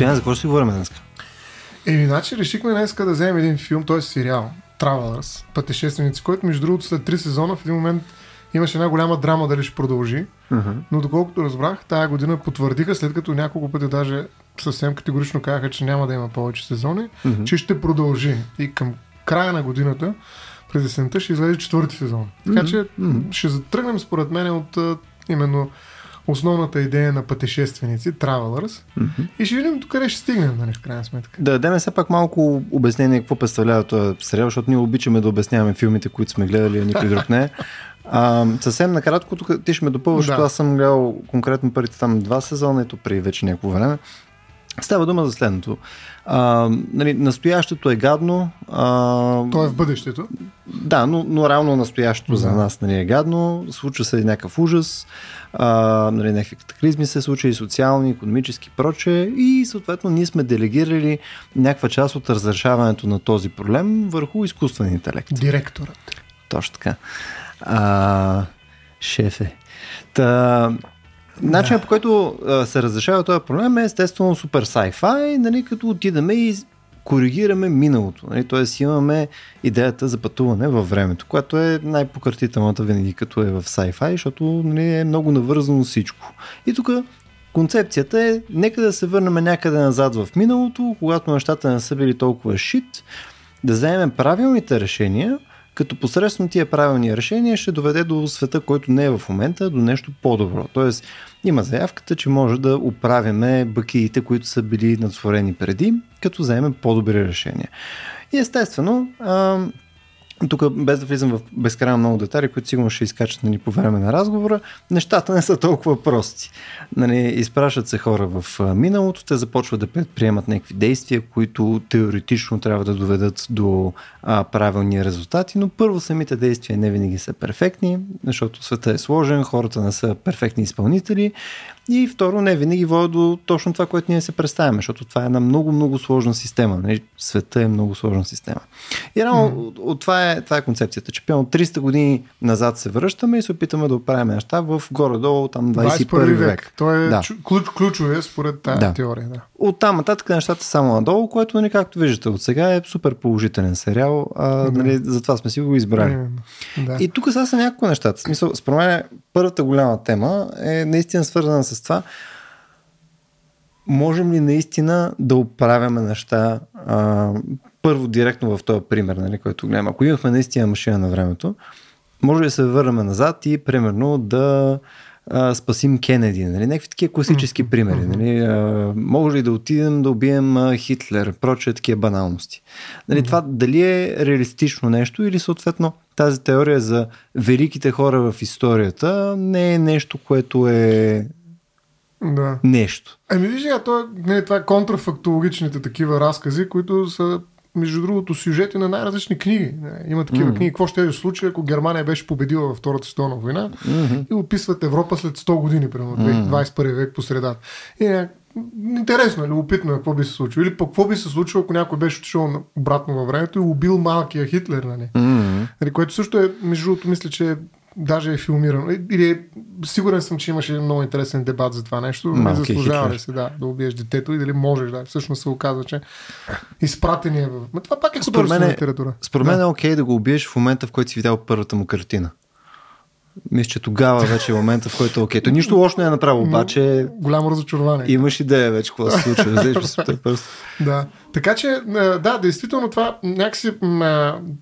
Стоян, за какво ще си говорим днес? Еми, значи решихме днес да вземем един филм, т.е. сериал, Travelers, пътешественици, който между другото след три сезона в един момент имаше една голяма драма дали ще продължи. Uh-huh. Но доколкото разбрах, тая година потвърдиха, след като няколко пъти даже съвсем категорично казаха, че няма да има повече сезони, Uh-huh. че ще продължи. И към края на годината, през есента, ще излезе четвърти сезон. Така че Мгм. ще затръгнем според мен от именно основната идея на пътешественици, Travelers, Мгм. и ще видим до къде ще стигнем, нали, в крайна сметка. Да дадем все пак малко обяснение какво представлява този сериал, защото ние обичаме да обясняваме филмите, които сме гледали, а никой друг не. А, съвсем накратко, тук ти ще ме допълваш, Да. аз съм гледал конкретно първите там два сезона, ето при вече някакво време. Става дума за следното. А, нали, настоящето е гадно. А, То е в бъдещето. Да, но, но реално настоящето за нас нали, е гадно. Случва се някакъв ужас, а, нали, някакви катаклизми се случили, социални, економически, проче. И съответно ние сме делегирали някаква част от разрешаването на този проблем върху изкуствен интелект. Директорът. Точно така. А, шефе. Та, начинът по който а, се разрешава този проблем е естествено супер sci-fi, нали, като отидаме и коригираме миналото. Нали? Тоест имаме идеята за пътуване във времето, което е най-пократителната винаги като е в sci-fi, защото нали, е много навързано всичко. И тук концепцията е нека да се върнем някъде назад в миналото, когато нещата не са били толкова шит, да вземем правилните решения, като посредством тия правилни решения ще доведе до света, който не е в момента, до нещо по-добро. Тоест има заявката, че може да оправяме бакиите, които са били натворени преди, като вземем по-добри решения. И естествено, тук без да влизам в безкрайно много детали, които сигурно ще изкачат нали, по време на разговора, нещата не са толкова прости. Нали, изпращат се хора в миналото, те започват да предприемат някакви действия, които теоретично трябва да доведат до а, правилни резултати, но първо самите действия не винаги са перфектни, защото света е сложен, хората не са перфектни изпълнители и второ не винаги води до точно това, което ние се представяме, защото това е една много-много сложна система. Нали? Света е много сложна система. И рано mm. от, от това, е, това е концепцията, че пълно 300 години назад се връщаме и се опитаме да оправим неща в горе-долу там 21, 21 век. век. Той е Да. ключ, ключовия според тази Да. теория. Да. От там нататък нещата са само надолу, което, нали, както виждате от сега, е супер положителен сериал. А, Да. нали, затова сме си го избрали. Именно. Да. И тук сега са няколко нещата. Смисъл, според мен, първата голяма тема е наистина свързана с това. Можем ли наистина да оправяме неща а, първо директно в този пример, нали, който гледам. Ако имахме наистина машина на времето, може да се върнем назад и примерно да а, спасим Кенеди. Нали? Някакви такива класически примери. Нали? А, може ли да отидем да убием а, Хитлер, прочее такива баналности. Нали? Това дали е реалистично нещо или съответно тази теория за великите хора в историята не е нещо, което е да. нещо. Ами виж, а то, е- не, това е контрафактологичните такива разкази, които са между другото сюжети на най-различни книги. Има такива Мгм. mm. книги. Какво ще е случай, ако Германия беше победила във Втората световна война Мгм. и описват Европа след 100 години, примерно, Мгм. 21 век по средата. И е, интересно е, любопитно е какво би се случило. Или пък какво би се случило, ако някой беше отишъл обратно във времето и убил малкия Хитлер, нали? Нали, което също е, между другото, мисля, че даже е филмирано. Или е, сигурен съм, че имаше много интересен дебат за това нещо. Не Малкият заслужава ли се да, да убиеш детето и дали можеш да. Всъщност се оказва, че изпратения в... Ма това пак е художествена е- литература. Според мен е окей да го убиеш в момента, в който си видял първата му картина. Мисля, че тогава вече е момента, в който е окей. То нищо лошо не е направил, обаче Голямо разочарование. имаш идея вече какво се случва. Взеш той пръст. Да. Така че, да, действително това някакси,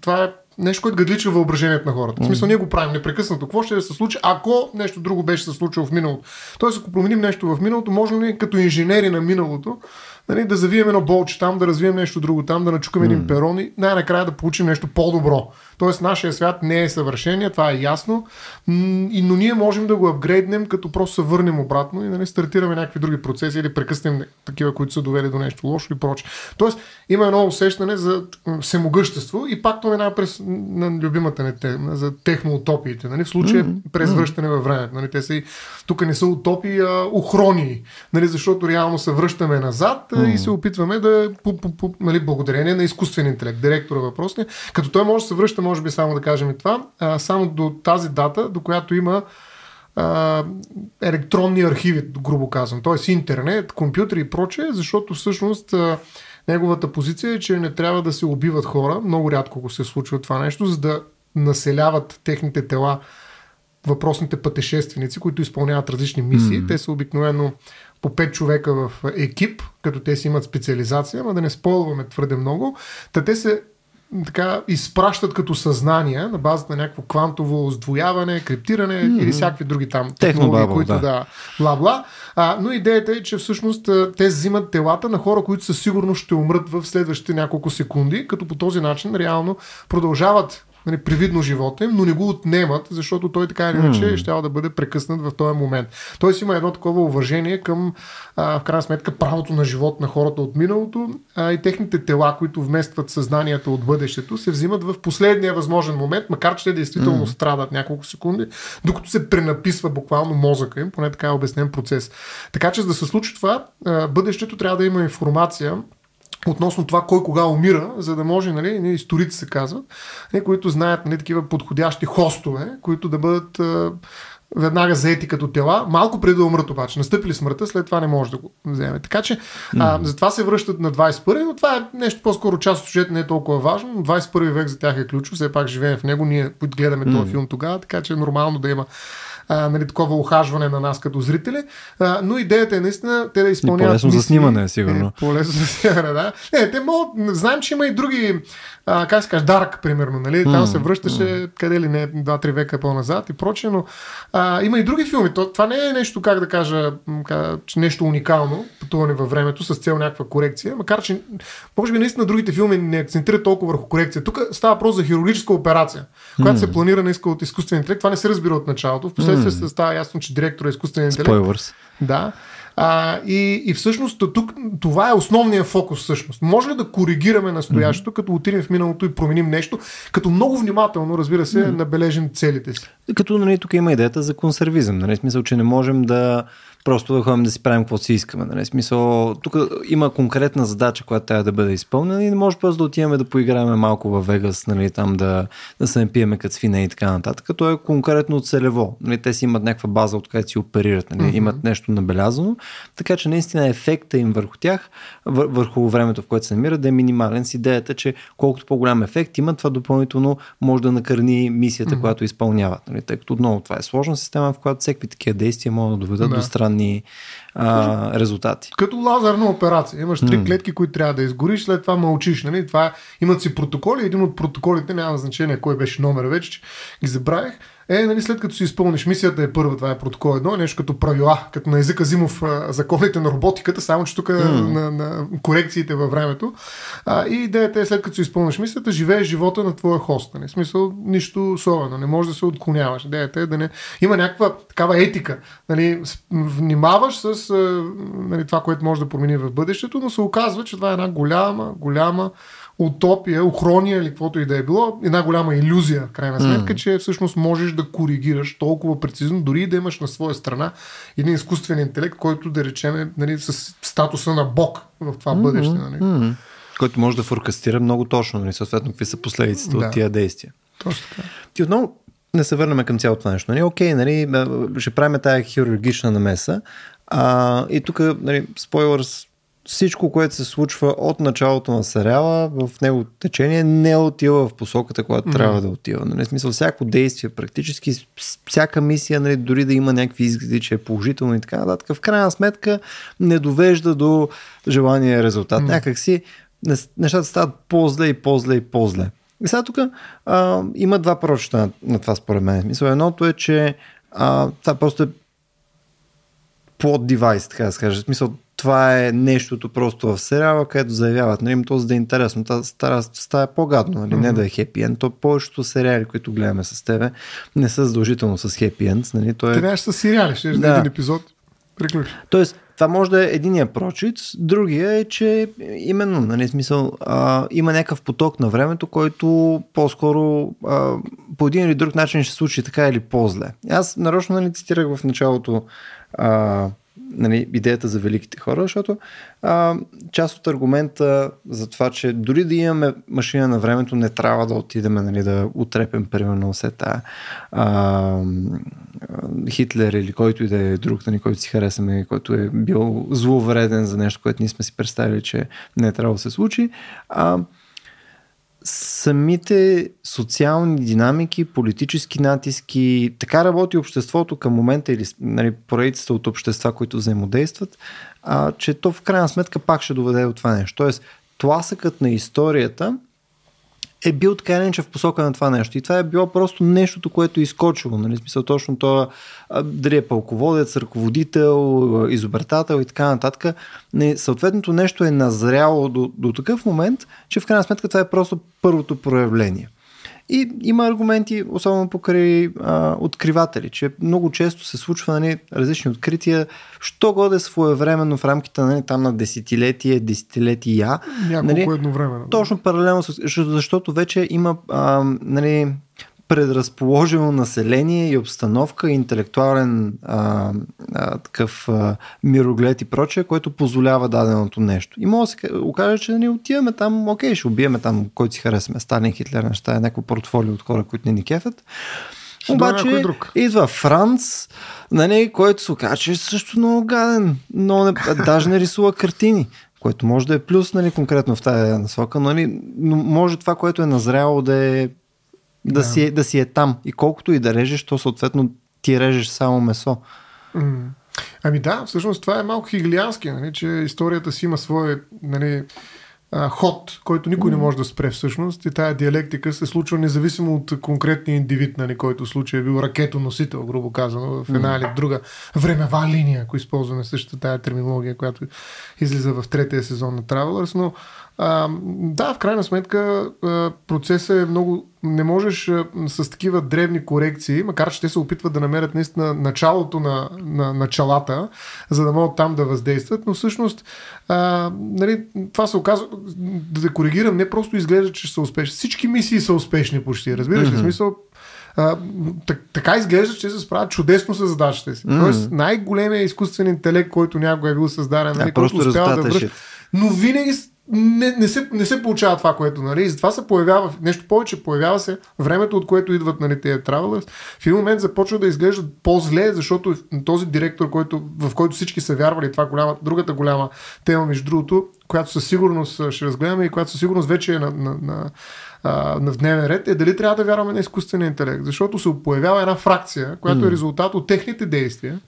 това е нещо, което гадлича въображението на хората. В смисъл, ние го правим непрекъснато. Какво ще се случи, ако нещо друго беше се случило в миналото? Тоест, ако променим нещо в миналото, можем ли като инженери на миналото нали, да завием едно болче там, да развием нещо друго там, да начукаме един перон и най-накрая да получим нещо по-добро. Тоест, нашия свят не е съвършение, това е ясно, но ние можем да го апгрейднем, като просто се върнем обратно и нали, стартираме някакви други процеси или прекъснем такива, които са довели до нещо лошо и прочее. Тоест, има едно усещане за всемогъщество и пак то минава през на любимата ни тема за техноутопиите. Нали? В случая mm-hmm. през връщане във времето. Нали? Те са и, тук не са утопии, а охрони. Нали? Защото реално се връщаме назад mm-hmm. и се опитваме да, по, по, по, нали, благодарение на изкуствен интелект, директора въпросния, като той може да се връща, може би само да кажем и това, а, само до тази дата, до която има а, електронни архиви, грубо казвам, т.е. интернет, компютри и прочее, защото всъщност а, неговата позиция е, че не трябва да се убиват хора, много рядко го се случва това нещо, за да населяват техните тела въпросните пътешественици, които изпълняват различни мисии. Mm. Те са обикновено по 5 човека в екип, като те си имат специализация, но да не спълваме твърде много. Та те се така изпращат като съзнание на базата на някакво квантово сдвояване, криптиране mm-hmm. или всякакви други там технологии, които да, да бла-бла. А, но идеята е, че всъщност те взимат телата на хора, които със сигурност ще умрат в следващите няколко секунди, като по този начин реално продължават нали, привидно живота им, но не го отнемат, защото той така или иначе mm. ще да бъде прекъснат в този момент. Тоест има едно такова уважение към, а, в крайна сметка, правото на живот на хората от миналото а, и техните тела, които вместват съзнанието от бъдещето, се взимат в последния възможен момент, макар че те действително mm. страдат няколко секунди, докато се пренаписва буквално мозъка им, поне така е обяснен процес. Така че за да се случи това, а, бъдещето трябва да има информация относно това кой кога умира, за да може, нали, историци се казват, нали, които знаят нали, такива подходящи хостове, които да бъдат а, веднага заети като тела, малко преди да умрат обаче. Настъпили смъртта, след това не може да го вземе. Така че а, затова се връщат на 21 но това е нещо по-скоро част от сюжета не е толкова важно, но 21 век за тях е ключов, все пак живеем в него, ние гледаме mm-hmm. този филм тогава, така че е нормално да има а, нали, такова ухажване на нас като зрители. А, но идеята е наистина те да изпълняват. И по-лесно мисли. за снимане, сигурно. Е, по-лесно за снимане, да. Не, те могат, знаем, че има и други а, как се каже, Дарк, примерно, нали? Там се връщаше mm. къде ли не, 2-3 века по-назад и прочее, но а, има и други филми. То, това не е нещо, как да кажа, нещо уникално, пътуване във времето с цел някаква корекция, макар че, може би наистина другите филми не акцентират толкова върху корекция. Тук става въпрос за хирургическа операция, която mm. се планира на иска от изкуствен интелект. Това не се разбира от началото. Впоследствие mm. става ясно, че директор е изкуствен интелект. Spoilers. Да. А, и, и всъщност тук това е основният фокус всъщност. Може ли да коригираме настоящето, mm-hmm. като отидем в миналото и променим нещо, като много внимателно, разбира се, mm-hmm. набележим целите си. Като нали, тук има идеята за консервизъм. Нали, смисъл, че не можем да просто да ходим да си правим каквото си искаме. Нали? Смисъл, тук има конкретна задача, която трябва да бъде изпълнена и не може просто да отиваме да поиграем малко във Вегас, нали, там да, да се напиеме като свине и така нататък. Като е конкретно целево. Нали? Те си имат някаква база, от която си оперират. Нали? Mm-hmm. Имат нещо набелязано. Така че наистина ефекта им върху тях, върху времето, в което се намират, да е минимален. С идеята, че колкото по-голям ефект има, това допълнително може да накърни мисията, mm-hmm. която изпълняват. Нали? Тъй като отново това е сложна система, в която всеки такива действия могат да доведат да. до странни странни а, резултати. Като лазерна операция. Имаш три mm. клетки, които трябва да изгориш, след това мълчиш. Нали? Това, имат си протоколи. Един от протоколите, няма значение кой беше номер вече, че ги забравих е, нали, след като си изпълниш мисията е първа, това е протокол едно, нещо като правила, като на езика Зимов законите на роботиката, само че тук mm. на, на корекциите във времето. А, и идеята е след като си изпълниш мисията, живееш живота на твоя хост. Нали? Смисъл, нищо особено, не можеш да се отклоняваш. Идеята е да не... Има някаква такава етика. Нали? Внимаваш с нали, това, което може да промени в бъдещето, но се оказва, че това е една голяма, голяма утопия, охрония или каквото и да е било, една голяма иллюзия, в крайна сметка, mm. че всъщност можеш да коригираш толкова прецизно, дори да имаш на своя страна един изкуствен интелект, който да речем нали, с статуса на Бог в това mm-hmm. бъдеще. Нали. Mm-hmm. Който може да форкастира много точно, нали, съответно, какви са последиците да. от тия действия. Точно така. Ти отново не се върнем към цялото нещо. Нали? Окей, нали, ще правим тази хирургична намеса. А, и тук, нали, спойлърс, всичко, което се случва от началото на сериала в него течение не отива в посоката, която mm-hmm. трябва да отива. Нали? смисъл, всяко действие, практически всяка мисия, нали, дори да има някакви изгледи, че е положително и така нататък, в крайна сметка не довежда до желания резултат. Mm-hmm. Някак си нещата стават по-зле и по-зле и по-зле. И сега тук а, има два прочета на, на това според мен. Смисъл, едното е, че а, това просто е плод девайс, така да се каже. Смисъл, това е нещото просто в сериала, където заявяват, нали, то за да е интересно, тази стара стая е по-гадно, нали, mm-hmm. не да е хепи енд. То повечето сериали, които гледаме с тебе, не са задължително с хепи енд. Нали, то е... Нямаш с сериали, ще да. един епизод. Приключи. Тоест, това може да е единия прочит, другия е, че именно, нали, смисъл, а, има някакъв поток на времето, който по-скоро а, по един или друг начин ще случи така или по-зле. Аз нарочно нали, цитирах в началото а, нали, идеята за великите хора, защото а, част от аргумента за това, че дори да имаме машина на времето, не трябва да отидем нали, да отрепем примерно все тая а, Хитлер или който и да е друг, нали, който си харесаме, който е бил зловреден за нещо, което ние сме си представили, че не е трябва да се случи. А, самите социални динамики, политически натиски, така работи обществото към момента или нали, поредицата от общества, които взаимодействат, а, че то в крайна сметка пак ще доведе от това нещо. Тоест, тласъкът на историята е бил така че в посока на това нещо. И това е било просто нещото, което е изкочило. Нали? Смисъл точно това, дали е пълководец, ръководител, изобретател и така нататък. Не, съответното нещо е назряло до, до такъв момент, че в крайна сметка това е просто първото проявление. И има аргументи, особено покрай а, откриватели, че много често се случва нали, различни открития, що годе своевременно в рамките нали, там на десетилетие, десетилетия. Няколко нали, едновременно. Точно паралелно, защото вече има а, нали, предразположено население и обстановка, интелектуален а, а, такъв а, мироглед и прочее, което позволява даденото нещо. И може да се окаже, че не нали, отиваме там, окей, ще убиеме там, който си харесаме, Сталин, Хитлер, неща, е някакво портфолио от хора, които не ни кефят. Ще Обаче идва Франц, нали, който се окаже, че е също много гаден, но не, даже не рисува картини което може да е плюс, нали, конкретно в тази насока, но, нали, но може това, което е назряло да е да, да. Си, е, да си е там. И колкото и да режеш, то съответно ти режеш само месо. Mm. Ами да, всъщност това е малко хигелиански, нали, че историята си има свой нали, ход, който никой не може да спре всъщност и тая диалектика се случва независимо от конкретния индивид, нали, който в случай е бил ракетоносител, грубо казано, в една или друга времева линия, ако използваме същата тая терминология, която излиза в третия сезон на Travelers, но а, да, в крайна сметка процесът е много... Не можеш с такива древни корекции, макар че те се опитват да намерят наистина началото на, на началата, за да могат там да въздействат, но всъщност а, нали, това се оказва, да те коригирам, не просто изглежда, че са успешни. Всички мисии са успешни почти, разбираш ли? Mm-hmm. Смисъл, а, так, така изглежда, че се справят чудесно с задачите си. Mm-hmm. Тоест най-големият изкуствен интелект, който някога е бил създаден, нали, който успява да връща. Но винаги не, не, се, не се получава това, което, нали, и затова се появява, нещо повече, появява се времето, от което идват, нали, тези travelers. В един момент започва да изглеждат по-зле, защото този директор, който, в който всички са вярвали, това голяма, другата голяма тема, между другото, която със сигурност ще разгледаме и която със сигурност вече е на, на, на, на в дневен ред, е дали трябва да вярваме на изкуствения интелект. Защото се появява една фракция, която е резултат от техните действия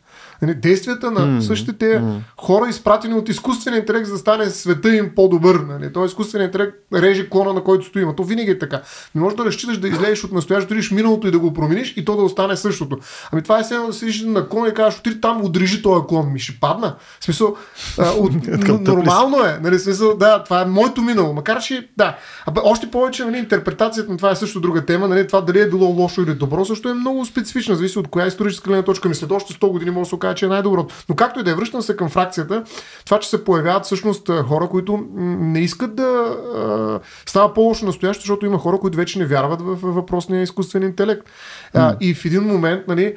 действията на mm. същите mm. хора, изпратени от изкуствения интелект, за да стане света им по-добър. Нали? Той изкуственият интелект реже клона, на който стои. то винаги е така. Не можеш да разчиташ да излезеш от настоящето, дори миналото и да го промениш и то да остане същото. Ами това е сега да седиш на клон и кажеш, отиди там, отрежи този клон. Ми ще падна. В смисъл, а, от, нормално е. Нали? Смисъл, да, това е моето минало. Макар че, да. А, още повече, нали, интерпретацията на това е също друга тема. Нали? Това дали е било лошо или добро, също е много специфична. Зависи от коя историческа гледна точка. Мисля, още 100 години може да се окаже, че е най-доброто. Но както и да е, връщам се към фракцията, това, че се появяват всъщност хора, които не искат да става по-лошо настоящо, защото има хора, които вече не вярват в въпросния изкуствен интелект. Mm. и в един момент, нали,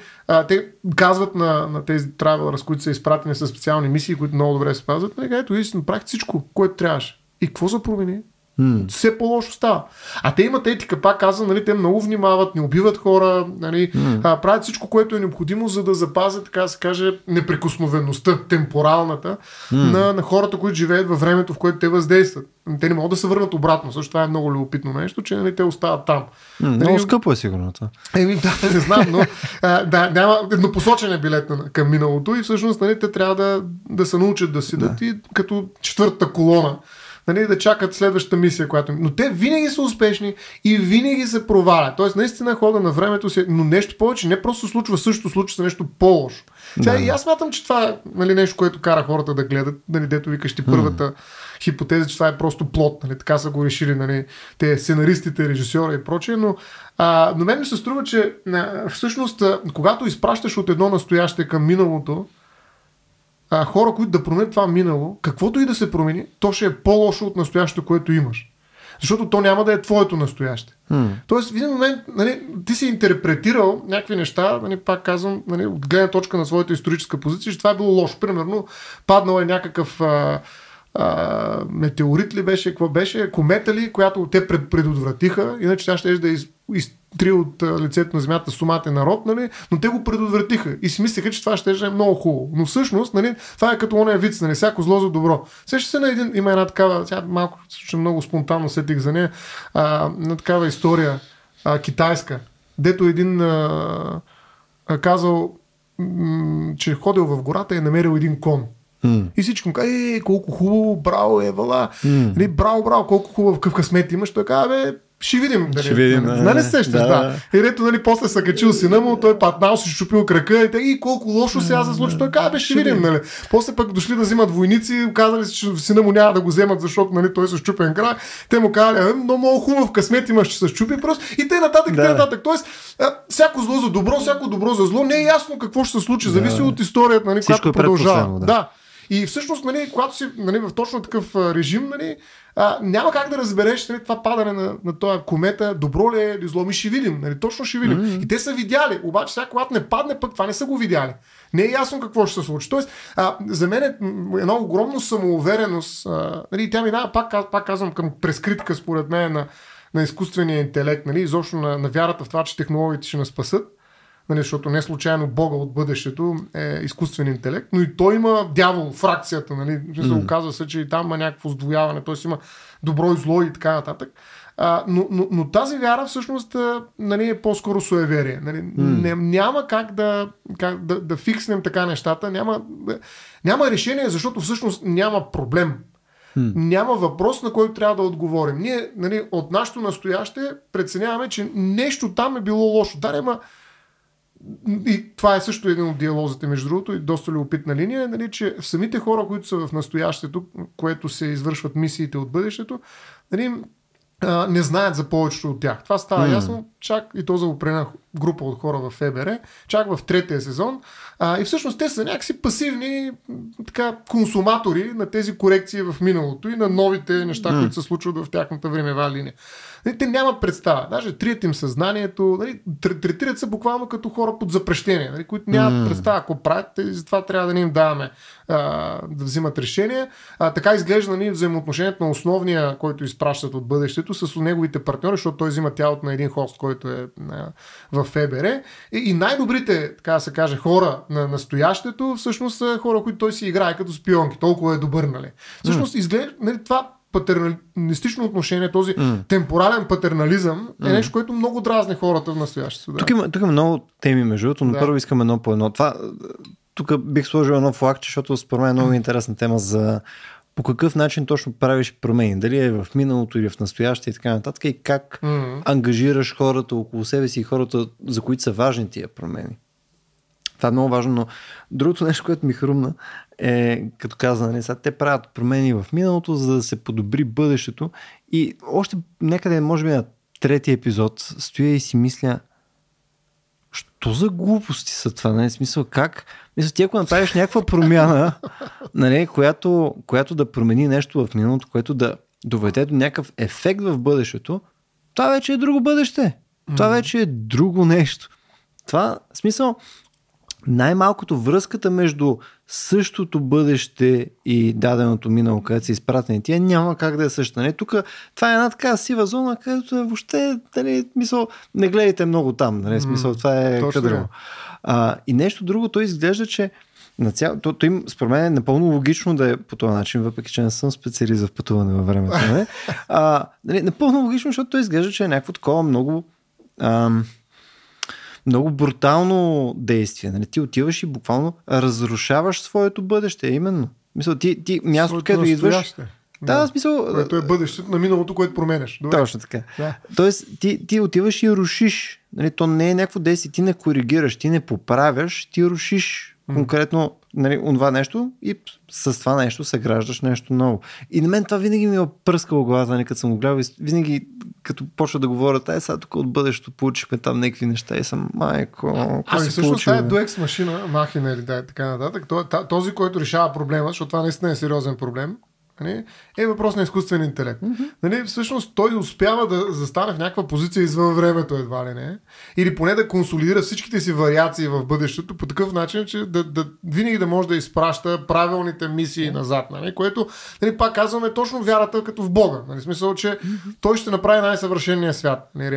те казват на, на тези травелъра, които са изпратени с специални мисии, които много добре се пазват, нали, ето, си направих всичко, което трябваше. И какво се промени? Mm. Все по-лошо става. А те имат етика, пак казвам, нали, те много внимават, не убиват хора, нали, mm. а, правят всичко, което е необходимо, за да запазят, така се каже, неприкосновеността, темпоралната mm. на, на хората, които живеят във времето, в което те въздействат. Те не могат да се върнат обратно. Също това е много любопитно нещо, че нали, те остават там. Mm, много нали, скъпо е сигурно това. Еми, да, не знам, но а, да, няма еднопосочен е билет към миналото и всъщност нали, те трябва да, да се научат да седат да. и като четвърта колона нали, да чакат следващата мисия, която. Но те винаги са успешни и винаги се провалят. Тоест, наистина хода на времето си, но нещо повече, не просто случва също, случва се нещо по-лошо. Сега, да. и аз смятам, че това е нали, нещо, което кара хората да гледат, нали, дето викаш ти първата mm. хипотеза, че това е просто плод. Нали, така са го решили нали, те сценаристите, режисьора и прочее, но а, но мен ми се струва, че а, всъщност, когато изпращаш от едно настояще към миналото, а, хора, които да променят това минало, каквото и да се промени, то ще е по-лошо от настоящето, което имаш. Защото то няма да е твоето настояще. М. Тоест, в един момент нали, ти си интерпретирал някакви неща, нали, пак казвам, нали, от гледна точка на своята историческа позиция, че това е било лошо. Примерно, паднал е някакъв а, а, метеорит ли беше, какво беше, комета ли, която те пред, предотвратиха, иначе тя ще да из, изтри от а, лицето на земята суматен народ, нали, но те го предотвратиха и си мислеха, че това ще е много хубаво. Но всъщност, нали, това е като ония виц, нали, всяко зло за добро. Сеща се на един, има една такава, сега малко, че много спонтанно сетих за нея, а, на такава история, а, китайска, дето един а, а, казал, м- че е ходил в гората и е намерил един кон. М. И всички му казват, е, колко хубаво, браво, е, вала. Нали, браво, браво, колко хубав какъв късмет имаш. Той казва, бе, ще видим. Дали, Ще видим, Нали, да, нали да. се сещаш, Да, да. да. И ето, нали, после са качил сина му, той патнал, си щупил крака и, те, и колко лошо сега се случи. Той казва, бе, ще видим, нали. После пък дошли да взимат войници, казали си, че сина му няма да го вземат, защото нали, той се щупен крак. Те му казали, «Е, но много хубав късмет имаш, че се щупи просто. И те нататък, Да. те нататък. Тоест, всяко зло за добро, всяко добро за зло. Не е ясно какво ще се случи. Зависи от историята, нали, Всичко която е продължава. да. да. И всъщност, нали, когато си нали, в точно такъв режим, нали, а, няма как да разбереш нали, това падане на, на този комета, добро ли е или зло, ми ще видим. Нали, точно ще видим. Mm-hmm. И те са видяли, обаче сега когато не падне, пък това не са го видяли. Не е ясно какво ще се случи. Тоест, а, за мен е една огромна самоувереност. А, нали, тя минава, пак, пак казвам, към прескритка, според мен, на, на изкуствения интелект, нали, изобщо на, на вярата в това, че технологиите ще нас спасат. Нали, защото не случайно Бога от бъдещето е изкуствен интелект, но и той има дявол, фракцията, нали? Mm. се оказва се, че и там има някакво сдвояване, т.е. има добро и зло и така нататък. А, но, но, но тази вяра всъщност нали, е по-скоро суеверие. Нали? Mm. Не, няма как, да, как да, да фикснем така нещата, няма, няма решение, защото всъщност няма проблем. Няма въпрос, на който трябва да отговорим. Ние нали, от нашето настояще преценяваме, че нещо там е било лошо. Да, има и това е също един от диалозите, между другото, и доста любопитна линия, нали, че самите хора, които са в настоящето, което се извършват мисиите от бъдещето, нали, а, не знаят за повечето от тях. Това става mm. ясно чак и то за определена група от хора в ФБР, чак в третия сезон. А, и всъщност те са някакси пасивни така, консуматори на тези корекции в миналото и на новите неща, mm. които се случват в тяхната времева линия. Нали, Те нямат представа. Даже трият им съзнанието, нали, тр- третират се буквално като хора под запрещение, нали, които нямат М. представа какво правят и затова трябва да не им даваме а, да взимат решения. А, така изглежда нали, взаимоотношението на основния, който изпращат от бъдещето с неговите партньори, защото той взима тялото на един хост, който е а, в ФБР. И, и най-добрите, така да се каже, хора на настоящето, всъщност са хора, които той си играе като спионки. Толкова е добър, нали. Всъщност изглежда, нали, това патерналистично отношение, този М. темпорален патернализъм е нещо, което много дразни хората в настоящето. Да. Тук има, тук има много теми, между другото, но Да. първо искам едно по едно. Това, тук бих сложил едно флагче, защото според мен е много интересна тема за по какъв начин точно правиш промени. Дали е в миналото или в настояще и така нататък и как М. ангажираш хората около себе си и хората, за които са важни тия промени. Това е много важно, но другото нещо, което ми хрумна е, като каза, нали, сега те правят промени в миналото, за да се подобри бъдещето и още някъде, може би на третия епизод, стоя и си мисля, що за глупости са това? Нали? Смисъл, как? Мисля, ти ако направиш някаква промяна, нали, която, която да промени нещо в миналото, което да доведе до някакъв ефект в бъдещето, това вече е друго бъдеще. Това вече е друго нещо. Това, смисъл, най-малкото връзката между същото бъдеще и даденото минало, където са изпратени тия, няма как да е същата. Не, тук това е една така сива зона, където е въобще, нали, мисъл, не гледайте много там, нали, смисъл, това е точно кадрово. е. А, и нещо друго, то изглежда, че на цяло, то, то им, според мен е напълно логично да е по този начин, въпреки че не съм специалист в пътуване във времето. Не? А, нали, напълно логично, защото то изглежда, че е някакво такова много ам, много брутално действие. Нали? Ти отиваш и буквално разрушаваш своето бъдеще. Именно. Мисъл, ти, ти място, Своето където идваш. Да, в смисъл. Което е бъдещето на миналото, което променяш. Добре. Точно така. Да. Тоест, ти, ти отиваш и рушиш. Нали, то не е някакво действие. Ти не коригираш, ти не поправяш, ти рушиш конкретно нали, онова нещо и с това нещо съграждаш нещо ново. И на мен това винаги ми е пръскало главата, нали, като съм го гледал. и Винаги, като почва да говоря, тай сега тук от бъдещето получихме там някакви неща и съм, майко, Ами се всъщност бе? дуекс машина, махина или да, така нататък, та- този, който решава проблема, защото това наистина е сериозен проблем, нали, е въпрос на изкуствен интелект. Mm-hmm. Нали, всъщност той успява да застане в някаква позиция извън времето, едва ли не. Или поне да консолидира всичките си вариации в бъдещето по такъв начин, че да, да винаги да може да изпраща правилните мисии mm-hmm. назад. Нали, което, нали, пак казваме, точно вярата като в Бога. Нали, смисъл, че mm-hmm. той ще направи най-съвършения свят. Нали.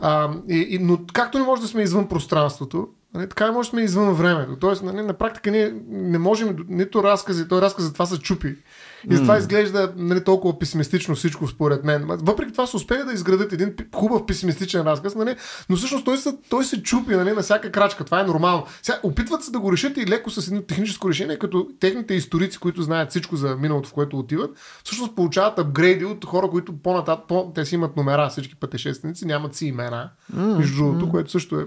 А, и, и, но както не може да сме извън пространството, Нали, така може да сме извън времето. Тоест, нали, на практика ние не можем, нито разкази, той разказ за това са чупи. И затова mm. изглежда нали, толкова песимистично всичко, според мен. Въпреки това се успеха да изградат един хубав песимистичен разказ, нали, но всъщност той се, той се чупи нали, на всяка крачка. Това е нормално. Сега, опитват се да го решат и леко с едно техническо решение, като техните историци, които знаят всичко за миналото, в което отиват, всъщност получават апгрейди от хора, които по-нататък, по, те си имат номера, всички пътешественици, нямат си имена, mm. между другото, mm. което също е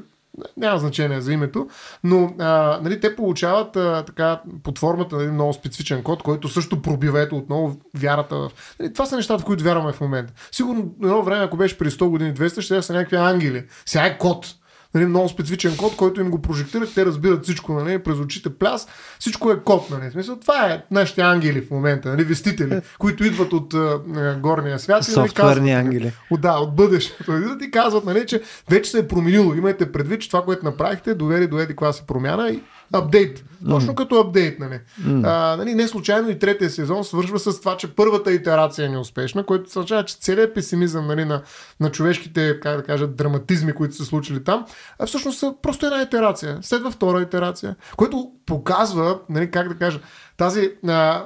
няма значение за името, но а, нали, те получават а, така под формата на един много специфичен код, който също пробива ето отново вярата в... Нали, това са нещата, в които вярваме в момента. Сигурно едно време, ако беше при 100 години 200, ще са някакви ангели. Сега е код нали, много специфичен код, който им го прожектират, те разбират всичко, нали, през очите пляс, всичко е код, нали. Смисъл, това е нашите ангели в момента, нали, вестители, които идват от а, горния свят. И, нали, казват, ангели. От, да, от бъдещето. Идват и казват, нали, че вече се е променило. Имайте предвид, че това, което направихте, довери до еди класи промяна и апдейт. Точно mm. като апдейт, нали. Mm. А, нали. Не случайно и третия сезон свършва с това, че първата итерация е неуспешна, което означава, че целият песимизъм нали, на, на човешките, как да кажа, драматизми, които са случили там, а всъщност са просто една итерация. Следва втора итерация, което показва, нали, как да кажа, тази а,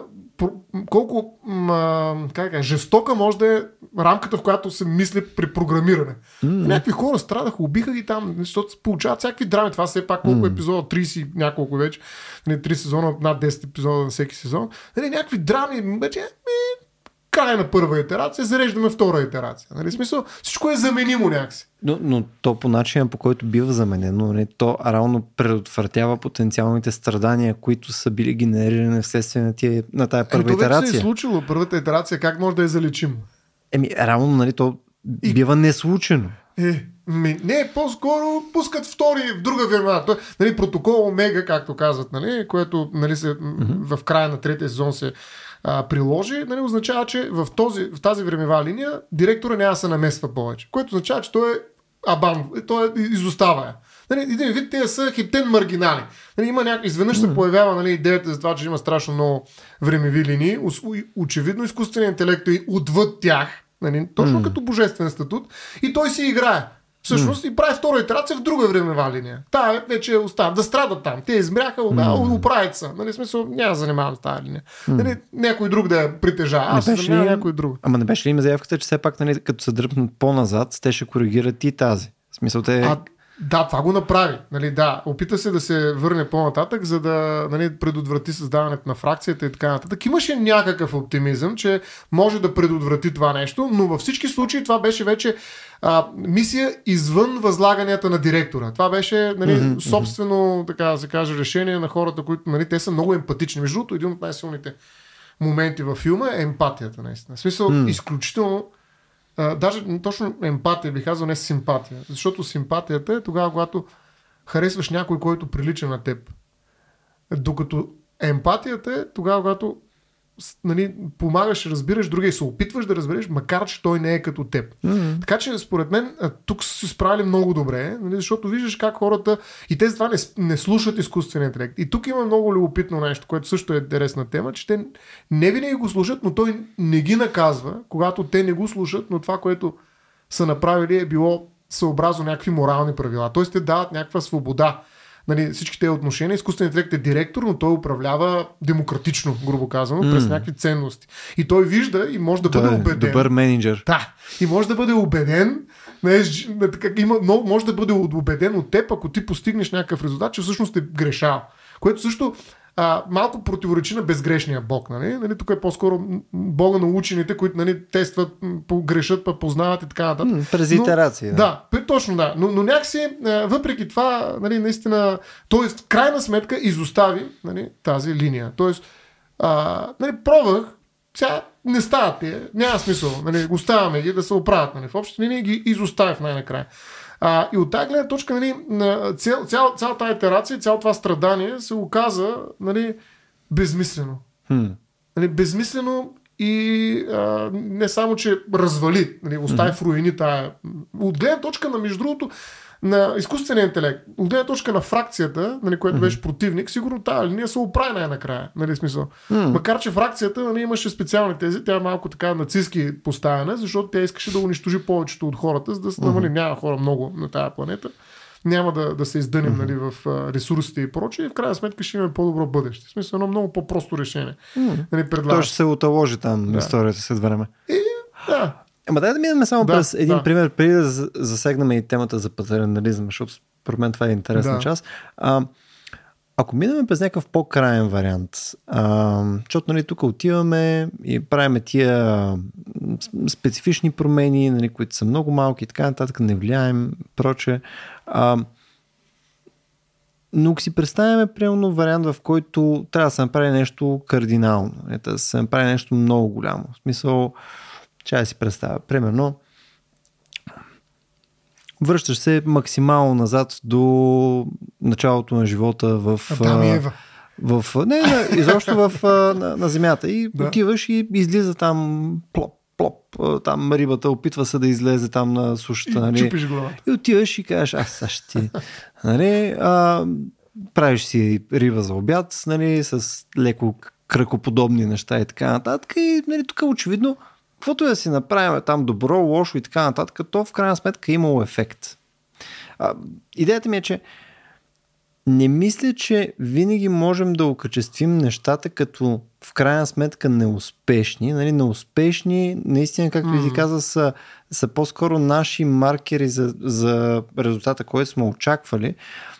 колко как е, жестока може да е рамката, в която се мисли при програмиране. Mm. Някакви хора страдаха, убиха ги там, защото се получават всякакви драми. Това все пак колко mm. епизода, 30 няколко вече, не, 3 сезона, над 10 епизода на всеки сезон. Нали, някакви драми, вече ми, край на първа итерация, зареждаме втора итерация. Нали? Смисъл, всичко е заменимо някакси. Но, но то по начина, по който бива заменено, не, то реално предотвратява потенциалните страдания, които са били генерирани вследствие на, тия, на тая първа е, итерация. Това се е случило. Първата итерация, как може да я заличим? Еми, реално, нали, то и... бива неслучено. Е, ми, не, по-скоро пускат втори в друга времена. Той, нали, протокол Омега, както казват, нали, което нали, се, mm-hmm. в края на третия сезон се а, приложи, нали, означава, че в, този, в тази времева линия директора няма да се намесва повече. Което означава, че той е абан, той е изостава. Нали, един вид те са хиптен маргинали. Нали, има няк... Изведнъж се появява нали, идеята за това, че има страшно много времеви линии. Очевидно изкуственият интелект е отвъд тях, нали, точно mm. като божествен статут, и той си играе. Всъщност mm. и прави втора итерация в друга времева линия. Та вече е остава. Да страдат там. Те измряха, mm. оправят се. Нали, смисъл, няма да занимавам с тази линия. Mm. Нали, някой друг да я притежава. Аз занимавам ли... някой друг. Ама не беше ли има заявката, че все пак, нали, като се дръпнат по-назад, те ще коригират и тази. В смисъл, те... А, да, това го направи. Нали, да, опита се да се върне по-нататък, за да нали, предотврати създаването на фракцията и така нататък. Имаше някакъв оптимизъм, че може да предотврати това нещо, но във всички случаи това беше вече а, мисия извън възлаганията на директора. Това беше нали, mm-hmm. собствено, така да се каже, решение на хората, които нали, те са много емпатични. Между другото, един от най-силните моменти във филма е емпатията, наистина. В смисъл, mm. изключително даже точно емпатия бих казал, не симпатия. Защото симпатията е тогава, когато харесваш някой, който прилича на теб. Докато емпатията е тогава, когато нали, помагаш, разбираш другия и се опитваш да разбереш, макар че той не е като теб. Mm-hmm. Така че, според мен, тук са се справили много добре, нали, защото виждаш как хората и те това не, не слушат изкуствения интелект. И тук има много любопитно нещо, което също е интересна тема, че те не винаги го слушат, но той не ги наказва, когато те не го слушат, но това, което са направили е било съобразно някакви морални правила. Тоест те дават някаква свобода нали, всички тези отношения. Изкуственият интелект е директор, но той управлява демократично, грубо казано, mm. през някакви ценности. И той вижда и може да той бъде убеден. Добър менеджер. Да. И може да бъде убеден. Има, но може да бъде убеден от теб, ако ти постигнеш някакъв резултат, че всъщност е грешал. Което също а, малко противоречи на безгрешния Бог. Нали? Нали, тук е по-скоро Бога на учените, които нали, тестват, грешат, па познават и така нататък. През итерация. Да, да точно да. Но, но някакси, въпреки това, нали, наистина, той в крайна сметка изостави нали, тази линия. Тоест, а, нали, пробвах, сега не стават те, няма смисъл, нали, оставяме ги да се оправят. Нали, в общи линии ги изоставих най-накрая. А, и от тази гледна точка, нали, цял, цял, цял тази итерация, цял това страдание се оказа нали, безмислено. Hmm. Нали, безмислено и а, не само, че развали, нали, остави mm-hmm. в руини тая. От гледна точка на, между другото, на изкуствения интелект, от гледна точка на фракцията, нали, което mm-hmm. беше противник, сигурно тази линия се оправи най-накрая. Нали, смисъл. Mm-hmm. Макар, че фракцията нали, имаше специални тези, тя е малко така нацистски поставена, защото тя искаше да унищожи повечето от хората, за да се намали. Mm-hmm. Няма хора много на тази планета няма да, да се издъним нали, в ресурсите и прочее. И в крайна сметка ще имаме по-добро бъдеще. В смисъл едно много по-просто решение. Mm-hmm. Нали, предлага. То ще се отложи там да. историята след време. И, да. Ама дай да минем само да, през един да. пример, преди да засегнем и темата за патернализъм, защото според мен това е интересна да. част. А, ако минем през някакъв по-краен вариант, а, защото нали, тук отиваме и правиме тия специфични промени, нали, които са много малки и така нататък, не влияем, проче. А, но си представяме примерно вариант, в който трябва да се направи нещо кардинално, нали, да се направи нещо много голямо. В смисъл, че да си представя. Примерно, връщаш се максимално назад до началото на живота в... Адам и Ева. В, не, не, изобщо в, на, на земята. И да. отиваш и излиза там плоп, плоп, там рибата опитва се да излезе там на сушата. И нали? чупиш главата. И отиваш и кажеш, аз сега ще ти... нали, а, правиш си риба за обяд, нали, с леко кръкоподобни неща и така нататък. И нали, тук очевидно каквото да си направим там добро, лошо и така нататък, то в крайна сметка е имало ефект. А, идеята ми е, че не мисля, че винаги можем да окачествим нещата като в крайна сметка неуспешни. Нали, неуспешни, наистина, както mm. ви каза, са, са по-скоро наши маркери за, за резултата, който сме очаквали,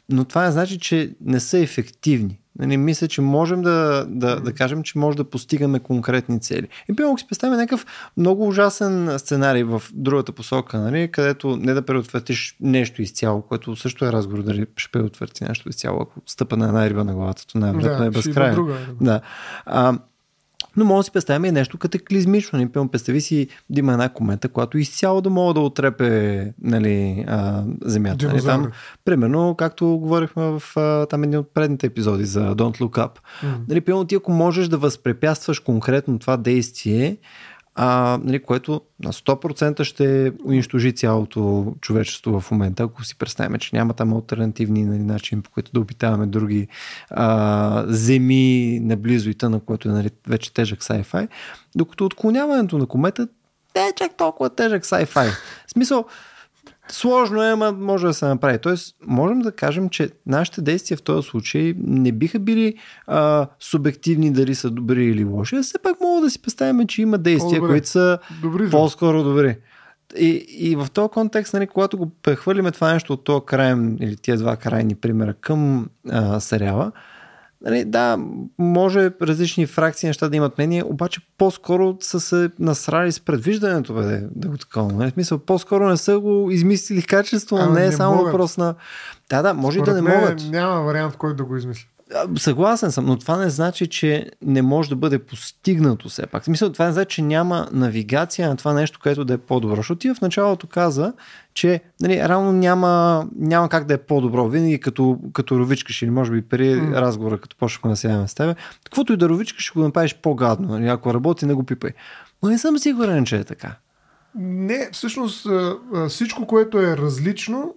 но това не значи, че не са ефективни. Нали, мисля, че можем да, да, да кажем, че може да постигаме конкретни цели. И примерно, ако си представим някакъв много ужасен сценарий в другата посока, нали, където не да предотвратиш нещо изцяло, което също е разговор дали ще предотврати нещо изцяло, ако стъпа на една риба на главата, то най-вероятно да, е безкрайно. Да. А, но може да си представим и нещо катаклизмично. Не пълно представи си да има една комета, която изцяло да мога да отрепе нали, а, Земята. Нали, там, примерно, както говорихме в а, там един от предните епизоди за Don't Look Up. Mm. Нали, примерно ти ако можеш да възпрепятстваш конкретно това действие, а, нали, което на 100% ще унищожи цялото човечество в момента, ако си представим, че няма там альтернативни нали, начини, по които да опитаваме други а, земи наблизо и тъна, което е нали, вече тежък sci-fi, докато отклоняването на комета не е чак толкова тежък sci-fi. В смисъл, Сложно е, ама може да се направи. Тоест, можем да кажем, че нашите действия в този случай не биха били а, субективни дали са добри или лоши, а все пак мога да си представим, че има действия, които са добри, по-скоро добри. И, и в този контекст, нали, когато го прехвърлиме това нещо от този крайен или тия два крайни примера към а, сериала, Нали, да, може различни фракции неща да имат мнение, обаче по-скоро са се насрали с предвиждането, бе, да го такова. Нали? Смисъл, по-скоро не са го измислили качествено, а, не е само могат. въпрос на... Да, да, може Според и да не могат. Няма вариант, в който да го измисли. Съгласен съм, но това не значи, че не може да бъде постигнато все пак. В смисъл, това не значи, че няма навигация на това нещо, което да е по-добро. Защото ти в началото каза, че нали, равно няма, няма как да е по-добро. Винаги като, като ровичкаш или може би при mm. разговора, като почнахме да седяме с тебе, каквото и да ровичкаш, ще го направиш по-гадно. Нали, ако работи, не го пипай. Но не съм сигурен, че е така. Не, всъщност всичко, което е различно,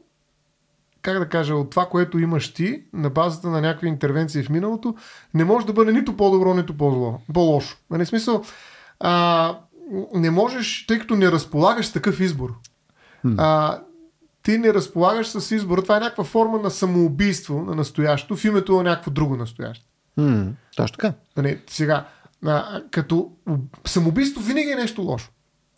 как да кажа, от това, което имаш ти, на базата на някакви интервенции в миналото, не може да бъде нито по-добро, нито по-зло, по-лошо. Нали, смисъл, а, не можеш, тъй като не разполагаш с такъв избор. Hmm. А, ти не разполагаш с избор. Това е някаква форма на самоубийство на настоящето в името на някакво друго настояще. Точно така. Нали, сега, а, като самоубийство винаги е нещо лошо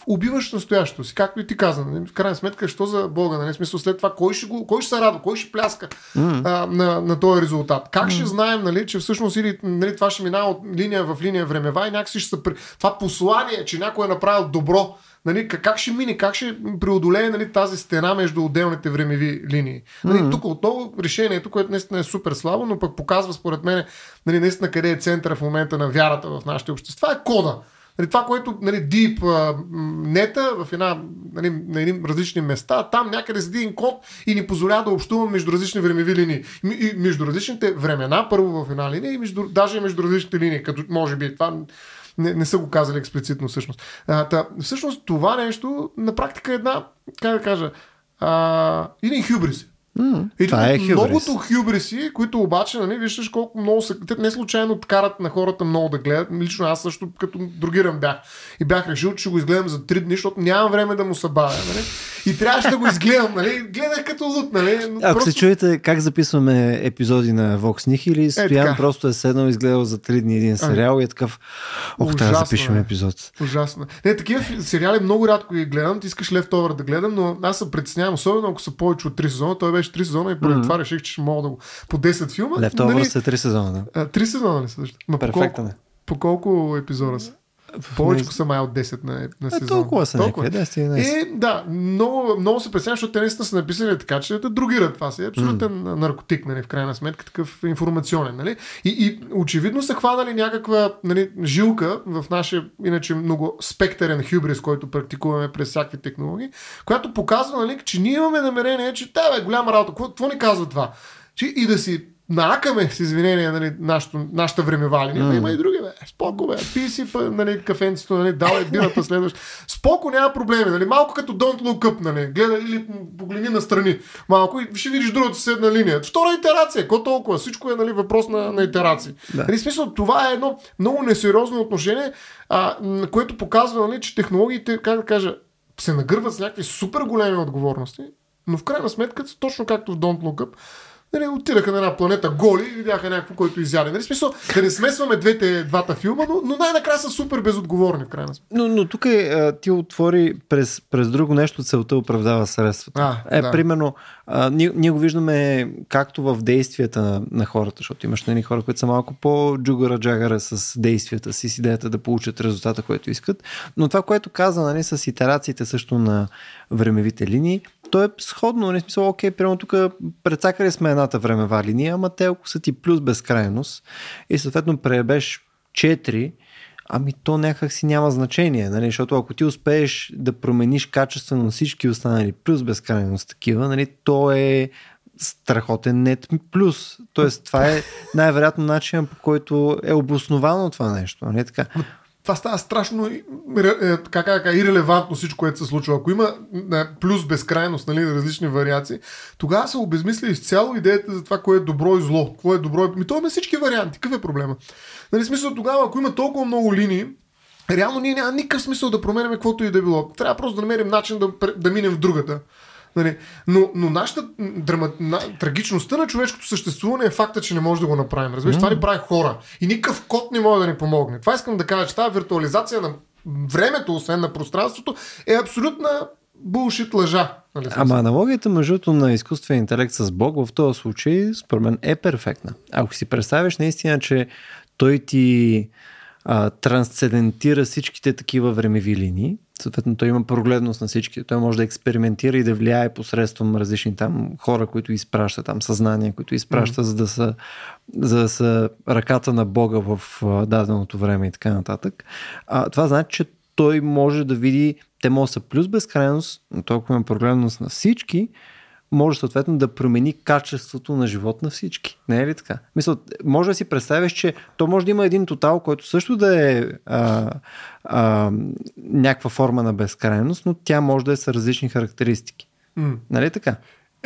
убиваш настоящето си, както и ти каза. Нали? В крайна сметка, що за Бога? Нали? Смисъл, след това, кой ще, го, кой ще се радва, кой ще пляска mm. а, на, на този резултат? Как mm. ще знаем, нали, че всъщност или, нали, това ще минава от линия в линия времева и някакси ще се... Това послание, че някой е направил добро, нали, как ще мине, как ще преодолее нали, тази стена между отделните времеви линии. Нали, mm-hmm. Тук отново решението, което наистина е супер слабо, но пък показва според мен нали, наистина къде е центъра в момента на вярата в нашите общества, е кода. Нали, това, което нали, Deep нета в една, нали, на едни различни места, там някъде седи един код и ни позволява да общуваме между различни времеви линии. И между различните времена, първо в една линия и между, даже между различните линии, като може би това не, не са го казали експлицитно всъщност. А, та, всъщност това нещо на практика е една, как да кажа, един хюбрис. М, Един това е хюбрис. многото хюбриси, които обаче, нали, виждаш колко много са. Те не случайно карат на хората много да гледат. Лично аз също като другиран бях. И бях решил, че ще го изгледам за 3 дни, защото нямам време да му събавя. Нали? И трябваше да го изгледам. Нали? Гледах като лут. Нали? Но Ако просто- се чуете как записваме епизоди на Vox Nihili, Стоян така. просто е седнал и изгледал за 3 дни един сериал и е такъв, ох, трябва да запишем е. епизод. Ужасно. Не, такива сериали много рядко ги гледам. Ти искаш Leftover да гледам, но аз се притеснявам, особено ако са повече от 3 сезона. Той беше 3 сезона и поради това реших, че ще мога да го. По 10 филма. Leftovers нали, са 3 сезона, да. а, 3 сезона ли са? Ма по колко, е. по колко епизода са? Повече са май от 10 на, на Е, сезон. толкова са Толкова. някакви, 10-11. Е, да, много, много се пресявам, защото те наистина са написали така, че да другират. Това си е абсолютен mm. наркотик, нали, в крайна сметка, такъв информационен. Нали? И, и очевидно са хванали някаква нали, жилка в нашия, иначе много спектърен хюбрис, който практикуваме през всякакви технологии, която показва, нали, че ние имаме намерение, че да, бе, голяма работа. Какво, какво ни казва това? Че и да си наакаме с извинение нали, нашото, нашата времева линия, mm. има и други, бе. Споко, бе. Пи си па, нали, кафенцето, нали, давай бирата следващ. Споко, няма проблеми, нали. Малко като Don't Look Up, нали. Гледай или погледни настрани малко и ще видиш другата седна линия. Втора итерация, какво толкова? Всичко е нали, въпрос на, на итерации. Да. Нали, смисъл, това е едно много несериозно отношение, а, което показва, нали, че технологиите, как да кажа, се нагърват с някакви супер големи отговорности, но в крайна сметка, точно както в Don't Look Up, Нали, отидаха на една планета голи и видяха някакво, който изяде. Нали, смисъл, да не смесваме двете, двата филма, но, но най-накрая са супер безотговорни в крайна сметка. Но, но тук е, ти отвори през, през друго нещо, целта оправдава средствата. А, е, да. примерно, а, ние, ние го виждаме както в действията на, на хората, защото имаш нали, хора, които са малко по-джугара-джагара с действията си, с идеята да получат резултата, който искат. Но това, което каза нали, с итерациите също на времевите линии, то е сходно, нали, в смисъл, окей, примерно тук прецакали сме едната времева линия, ама те ако са ти плюс безкрайност и съответно преебеш 4, Ами то някак си няма значение, нали? защото ако ти успееш да промениш качествено всички останали плюс безкрайност такива, нали? то е страхотен нет плюс. Тоест това е най-вероятно начин по който е обосновано това нещо. Нали? Така. Това става страшно е, как, как, ирелевантно всичко, което се случва. Ако има е, плюс безкрайност, нали, различни вариации, тогава се обезмисля изцяло идеята за това, кое е добро и зло. Какво е добро и... Ми то има всички варианти. Какъв е проблема? Нали, смисъл тогава, ако има толкова много линии, реално ние няма никакъв смисъл да променяме каквото и да било. Трябва просто да намерим начин да, да минем в другата. Нали? Но, но нашата драма, на, трагичността на човешкото съществуване е факта, че не може да го направим. Разбираш, mm. това ни прави хора. И никакъв код не може да ни помогне. Това искам да кажа, че тази виртуализация на времето, освен на пространството, е абсолютна булшит лъжа. Нали? Ама аналогията между на изкуствен интелект с Бог в този случай, според мен, е перфектна. Ако си представиш наистина, че той ти а, трансцендентира всичките такива времеви линии, съответно той има прогледност на всички, той може да експериментира и да влияе посредством различни там хора, които изпраща там съзнания, които изпраща, mm-hmm. за, да са, за да са ръката на Бога в даденото време и така нататък. А, това значи, че той може да види, те може да са плюс безкрайност, но толкова има прогледност на всички, може съответно да промени качеството на живот на всички. Не е ли така? Мисля, може да си представиш, че то може да има един тотал, който също да е а, а, някаква форма на безкрайност, но тя може да е с различни характеристики. М. Нали така?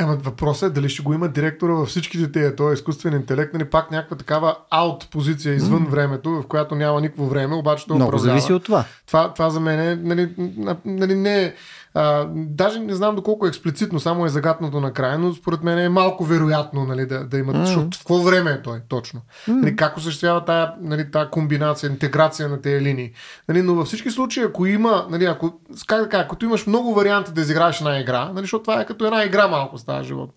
Ема въпросът е дали ще го има директора във всичките тези, този изкуствен интелект, нали пак някаква такава аут позиция извън mm. времето, в която няма никакво време, обаче то Много управлява. зависи от това. Това, това за мен е, нали, на- нали не е, а, даже не знам доколко е експлицитно, само е загатното накрая, но според мен е малко вероятно нали, да, да имат, mm. защото в какво време е той точно. Mm. Нали, как осъществява тая, нали, тая комбинация, интеграция на тези линии. Нали, но във всички случаи, ако има, нали, ако, как да кажа, ако имаш много варианти да изиграеш една игра, нали, защото това е като една игра малко става живот.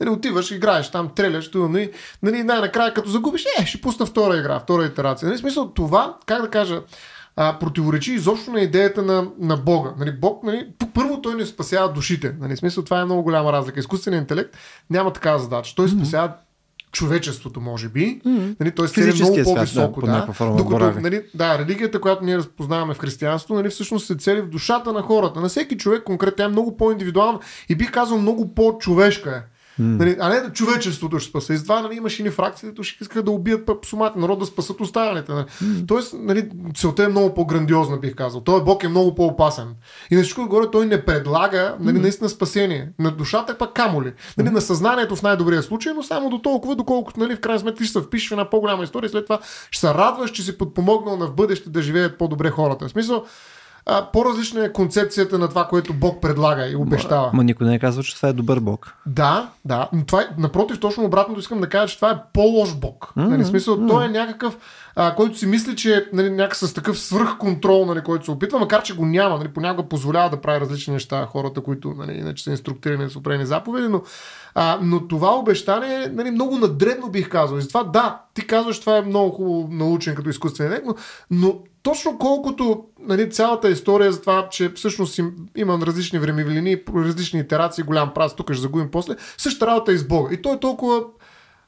Нали, отиваш, играеш там, треляш, нали, нали, най-накрая като загубиш, е, ще пусна втора игра, втора итерация. Нали, смисъл това, как да кажа, а, противоречи изобщо на идеята на, на Бога. Нали, Бог, нали, първо той не спасява душите. Нали, в смисъл това е много голяма разлика. Изкуственият интелект няма такава задача. Той спасява човечеството, може би. Mm-hmm. Нали, той се е много свят, по-високо. да, Да, форма Докато, нали, да, религията, която ние разпознаваме в християнството, нали, всъщност се цели в душата на хората. На всеки човек конкретно е много по-индивидуална и бих казал много по-човешка е. Нали, а не да човечеството ще спасе. И това нали, имаше ни фракции, които ще искаха да убият псумата народ да спасат останалите. Нали. Тоест, нали, целта е много по-грандиозна, бих казал. Той Бог е много по-опасен. И на всичко горе той не предлага нали, наистина спасение. На душата пък камо ли. Нали, на съзнанието в най-добрия случай, но само до толкова, доколкото нали, в крайна сметка ще се впишеш в една по-голяма история и след това ще се радваш, че си подпомогнал на в бъдеще да живеят по-добре хората. В смисъл, а, по-различна е концепцията на това, което Бог предлага и обещава. Ма, ма никой не е казва, че това е добър Бог. Да, да. Но това е, напротив, точно обратното искам да кажа, че това е по-лош Бог. Mm-hmm. Нали, смисъл, mm-hmm. той е някакъв, а, който си мисли, че нали, някакъв с такъв свръхконтрол, нали, който се опитва, макар че го няма. Нали, понякога позволява да прави различни неща хората, които нали, иначе са инструктирани с определени заповеди, но, а, но това обещание е нали, много надребно бих казал. И затова да, ти казваш, това е много хубаво научен като изкуствен интелект, но, но точно колкото нали, цялата история за това, че всъщност им, има различни времевлини, различни итерации, голям праз, тук ще загубим после, същата работа е с Бога. И той е толкова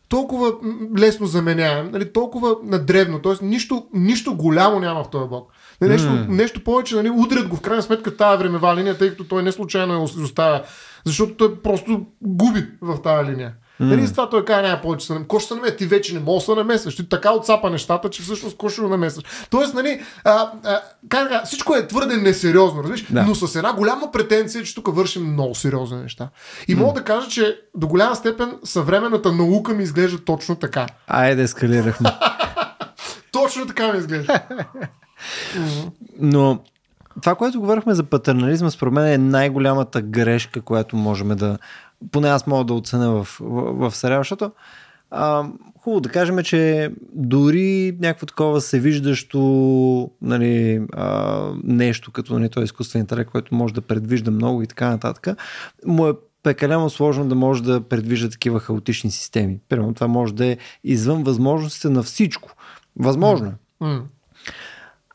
толкова лесно заменяем, нали, толкова надребно, т.е. Нищо, нищо голямо няма в този Бог. Нали, нещо, mm. нещо повече, нали, удрят го в крайна сметка тази времева линия, тъй като той не случайно я оставя, защото той просто губи в тази линия. Нали, с това той казва, няма повече се ще се намеси? Ти вече не можеш да се намесваш. Ти така отцапа нещата, че всъщност ко ще го намесваш. Тоест, нали, а, а, как, всичко е твърде несериозно, разбираш? Да. Но с една голяма претенция, че тук вършим много сериозни неща. И мога да кажа, че до голяма степен съвременната наука ми изглежда точно така. Айде, ескалирахме. точно така ми изглежда. Но това, което говорихме за патернализма, според мен е най-голямата грешка, която можем да, поне аз мога да оценя в, в, в сериал, защото а, хубаво да кажем, че дори някакво такова се виждащо нали, а, нещо, като нали, този изкуствен интелект, който може да предвижда много и така нататък, му е прекалено сложно да може да предвижда такива хаотични системи. Примерно това може да е извън възможностите на всичко. Възможно е. Mm.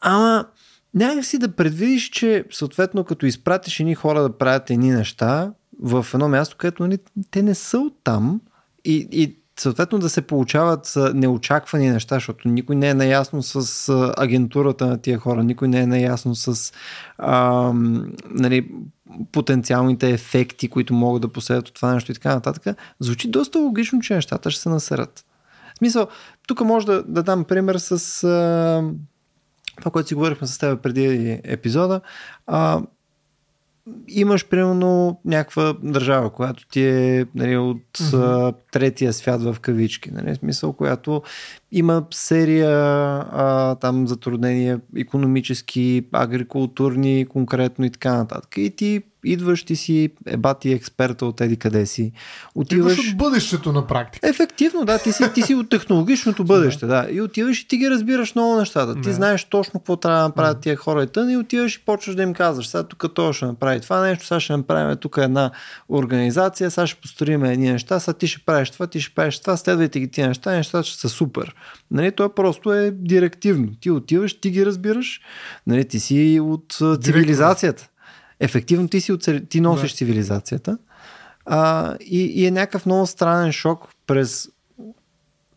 Ама някак си да предвидиш, че съответно като изпратиш едни хора да правят едни неща, в едно място, където нали, те не са оттам и, и съответно да се получават неочаквани неща, защото никой не е наясно с агентурата на тия хора, никой не е наясно с а, нали, потенциалните ефекти, които могат да последват от това нещо и така нататък, звучи доста логично, че нещата ще се насерат. В смисъл, тук може да, да дам пример с а, това, което си говорихме с теб преди епизода. А, имаш примерно някаква държава, която ти е нали, от mm-hmm. третия свят в кавички, нали, смисъл, която има серия а, там затруднения економически, агрикултурни конкретно и така нататък. И ти идваш ти си ебати експерта от еди къде си. Отиваш... Идваш от бъдещето на практика. Ефективно, да. Ти си, ти си от технологичното бъдеще, да. И отиваш и ти ги разбираш много нещата. Ти знаеш точно какво трябва да направят тия хора и тън и отиваш и почваш да им казваш. Сега тук той ще направи това нещо, сега ще направим тук една организация, сега ще построим едни неща, сега ти ще правиш това, ти ще правиш това, следвайте ги тия неща, нещата ще са супер. Нали, то просто е директивно. Ти отиваш, ти ги разбираш, нали, ти си от цивилизацията. Ефективно ти, си оцел... ти носиш да. цивилизацията. А, и, и е някакъв много странен шок през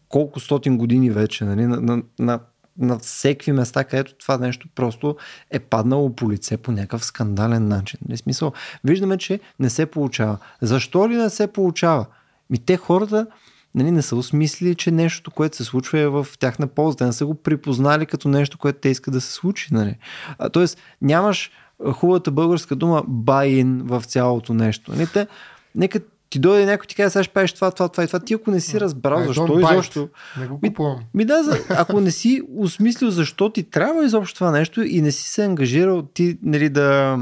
колко стотин години вече, нали, на, на, на, на всеки места, където това нещо просто е паднало по лице по някакъв скандален начин. Нали, смисъл, виждаме, че не се получава. Защо ли не се получава? Ми те хората нали, не са осмислили, че нещо, което се случва е в тяхна полза. Те не са го припознали като нещо, което те искат да се случи. Нали. А, тоест, нямаш хубавата българска дума buy-in в цялото нещо. Не, те, нека ти дойде някой ти каже, сега ще правиш това, това, това и това. Ти ако не си разбрал защо изобщо. Не го купувам. Ми, ми да, за, ако не си осмислил защо ти трябва изобщо това нещо и не си се ангажирал ти нали, да,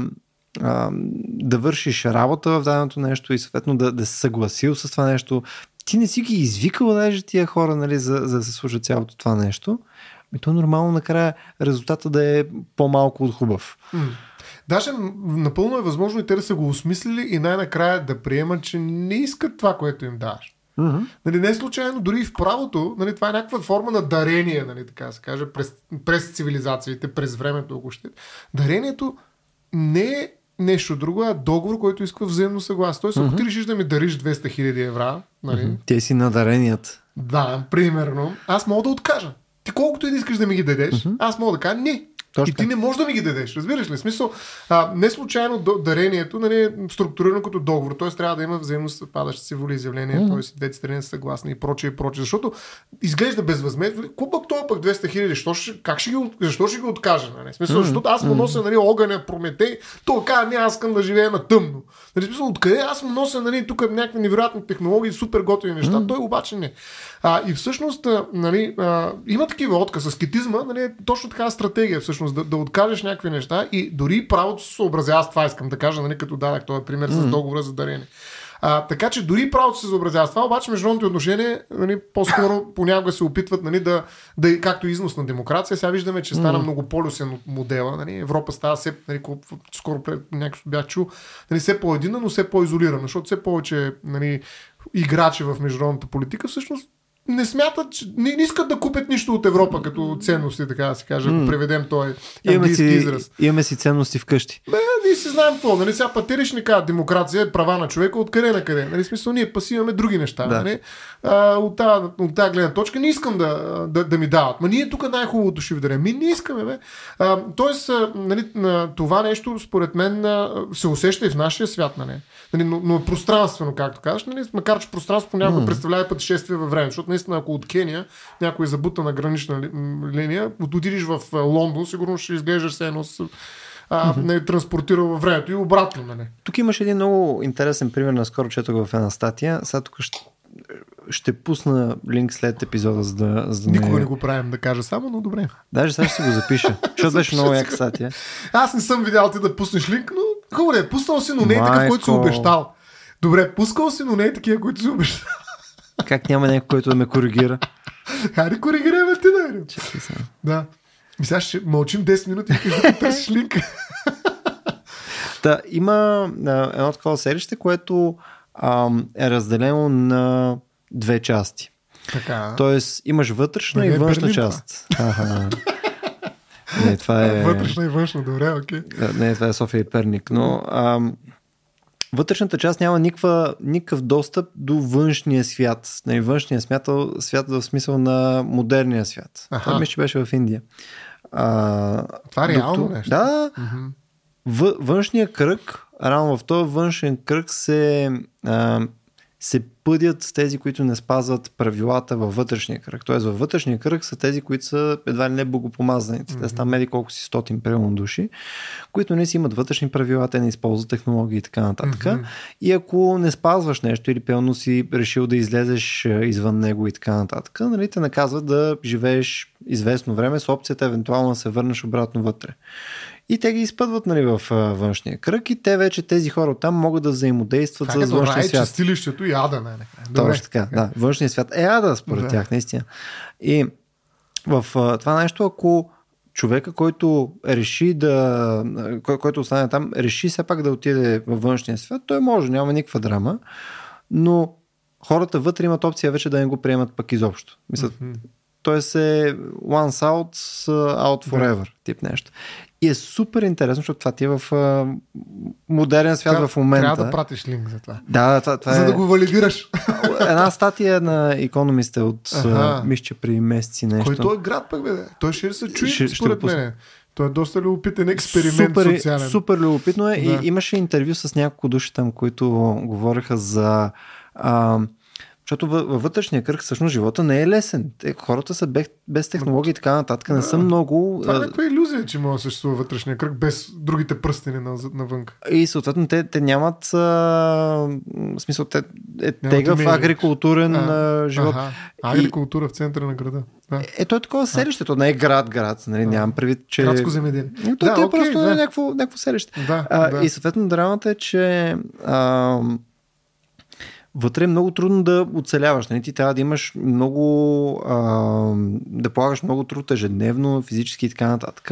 а, да вършиш работа в даденото нещо и съответно да, да се съгласил с това нещо, ти не си ги извикал даже тия хора, нали, за, за да се служа цялото това нещо, ми то нормално накрая резултата да е по-малко от хубав. Mm. Даже напълно е възможно и те да са го осмислили и най-накрая да приемат, че не искат това, което им даваш. Mm-hmm. Нали, не е случайно, дори и в правото, нали, това е някаква форма на дарение, нали, така се каже, през, през цивилизациите, през времето, ако ще. Дарението не е нещо друго, а договор, който иска взаимно съгласие. Тоест, ако mm-hmm. ти решиш да ми дариш 200 хиляди евра, нали, mm-hmm. те си на дареният. Да, примерно, аз мога да откажа. Ти колкото и да искаш да ми ги дадеш, mm-hmm. аз мога да кажа не. Точно и ти не можеш да ми ги дадеш, разбираш ли? Смисъл, а, не случайно дарението нали, е структурирано като договор, т.е. трябва да има взаимно съвпадащи се воли изявления, Мгм. т.е. двете страни са съгласни и прочее, и прочее. Защото изглежда безвъзмездно. Какво пък това пък 200 хиляди? Как ще ги, от- защо ще ги откажа? Нали? Смисъл, Мгм. защото аз му нося нали, огъня, Прометей, той казва, не, аз искам да живея на тъмно. Нали, смисъл, откъде аз му нося нали, тук някакви невероятни технологии, супер готини неща, той обаче не. А, и всъщност, нали, а, има такива отказа. Скетизма, нали, е точно така стратегия, всъщност, да, да откажеш някакви неща и дори правото се съобразява с това, искам да кажа, нали, като дадах този пример с договора за дарение. А, така че дори правото се съобразява с това, обаче международните отношения нали, по-скоро понякога се опитват нали, да, да, както износ на демокрация. Сега виждаме, че стана много полюсен от модела. Нали, Европа става все, нали, скоро някакво бях чул, нали, все по-едина, но все по-изолирана, защото все повече нали, играчи в международната политика всъщност не смятат, че не, не искат да купят нищо от Европа като ценности, така да се каже, ако преведем Имаме английски си, израз. имаме си ценности вкъщи. Бе, ние си знаем какво. Нали? Сега патериш ни казват демокрация, права на човека, откъде на къде. Нали? Смисъл, ние паси имаме други неща. Да. Нали? А, от, тази, от тази гледна точка не искам да, да, да ми дават. Ма ние тук най-хубавото ще ви дарем. Ми не искаме, бе. А, тоест, нали, на това нещо, според мен, се усеща и в нашия свят. Нали? Нали, но, но пространствено, както кажеш, нали? макар че пространство понякога представлява пътешествие във време. Защото наистина, ако от Кения някой е забута на гранична ли- линия, отидеш в Лондон, сигурно ще изглеждаш се едно с а, не транспортирал във времето и обратно, нали? Тук имаш един много интересен пример, наскоро четох в една статия. Сега тук ще, ще пусна линк след епизода, за да, за да Никога не го правим да кажа само, но добре. Даже сега ще си го запиша, защото беше много яка статия. Аз не съм видял ти да пуснеш линк, но хубаво е, пуснал си, но не е такъв, който си обещал. Добре, пускал си, но не е такива, които си обещал. Как няма някой, който да ме коригира? Хайде, коригирай ме ти, да. Чакай сега. Да. И сега ще мълчим 10 минути и да търсиш линк. Та, има а, едно такова селище, което е разделено на две части. Така. Тоест имаш вътрешна Нали и е външна Берлин, част. Аха. Не, това е... Вътрешна и външна, добре, окей. А, Не, това е София и Перник, но ам, вътрешната част няма никаква, никакъв достъп до външния свят. Нали, външния смятъл, свят в смисъл на модерния свят. Аха. Това мисля, че беше в Индия. А, Това е реално докато- нещо. Да, в, външния кръг, рано в този външен кръг се, а, се пъдят тези, които не спазват правилата във вътрешния кръг. Тоест във вътрешния кръг са тези, които са едва ли не богопомазаните. Mm-hmm. Те са там меди колко си стотин примерно души, които не си имат вътрешни правила, те не използват технологии и така нататък. Mm-hmm. И ако не спазваш нещо или пълно си решил да излезеш извън него и така нататък, нали, те наказват да живееш известно време с опцията евентуално да се върнеш обратно вътре. И те ги изпъдват нали, в а, външния кръг и те вече, тези хора там могат да взаимодействат е с външния рай, свят. чистилището и ада. Добре. Точно така, да. Външния свят е ада, според Да. тях, наистина. И в а, това нещо, ако човека, който реши да, кой, който остане там, реши все пак да отиде във външния свят, той може, няма никаква драма, но хората вътре имат опция вече да не го приемат пък изобщо. Мислят, Тоест е once out, out forever тип нещо. И е супер интересно, защото това ти е в а, модерен свят Трябва- в момента. Трябва да пратиш линк за това. Да, това, това За е да го валидираш. една статия на Economist е от, Аха. а, мисля, че при месеци нещо. Кой той е град пък, бе? Той ще се чуи, Ще- ще според пусна. мен. Той е доста любопитен експеримент супер, социален. супер любопитно е Да. и имаше интервю с няколко души там, които говореха за... А, защото във, вътрешния кръг всъщност живота не е лесен. Те, хората са без, без технологии и така нататък. Не са много... Това е някаква иллюзия, че може да съществува вътрешния кръг без другите пръстени на, навън. И съответно те, те нямат а, смисъл, те е тегъв агрикултурен А, живот. Аха. Агрикултура в центъра на града. Да. Е, то е такова селище, то не е град, град. Нали, нямам предвид, че... Градско земеделие. Ами, То, Да, да, е окей, просто да. е някакво, някакво селище. Да, А, да. И съответно драмата е, че а, вътре е много трудно да оцеляваш. Нали? Ти трябва да имаш много, а, да полагаш много труд ежедневно, физически и така нататък.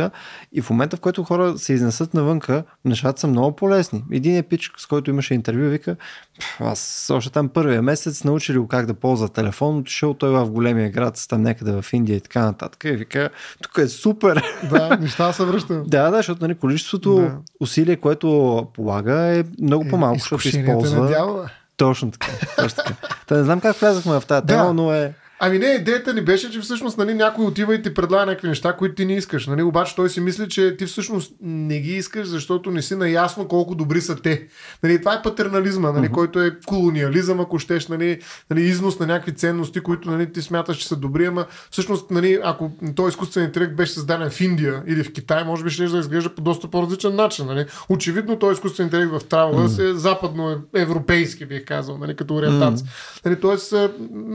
И в момента, в който хора се изнесат навънка, нещата са много по-лесни. Един е пич, с който имаше интервю, вика, «Пф, аз още там първия месец научили го как да ползва телефон, отишъл той в големия град, там някъде в Индия и така нататък. И вика, тук е супер. Да, неща се връщат. Да, да, защото нали, количеството Да. усилие, което полага е много по-малко, защото използва. на дявола. Точно така. Точно така. Та не знам как влязахме в тази тема, Да. но е. Ами не, идеята ни беше, че всъщност нали, някой отива и ти предлага някакви неща, които ти не искаш. Нали? Обаче той си мисли, че ти всъщност не ги искаш, защото не си наясно колко добри са те. Нали, това е патернализма, нали, uh-huh. който е колониализъм, ако щеш, нали, нали, износ на някакви ценности, които нали, ти смяташ, че са добри, ама всъщност, нали, ако този изкуствен интелект беше създаден в Индия или в Китай, може би ще да изглежда по доста по-различен начин. Нали? Очевидно, този изкуствен интелект в Travelers uh-huh. е западно-европейски, бих казал, нали, като ориентация. Uh-huh. Нали, тоест,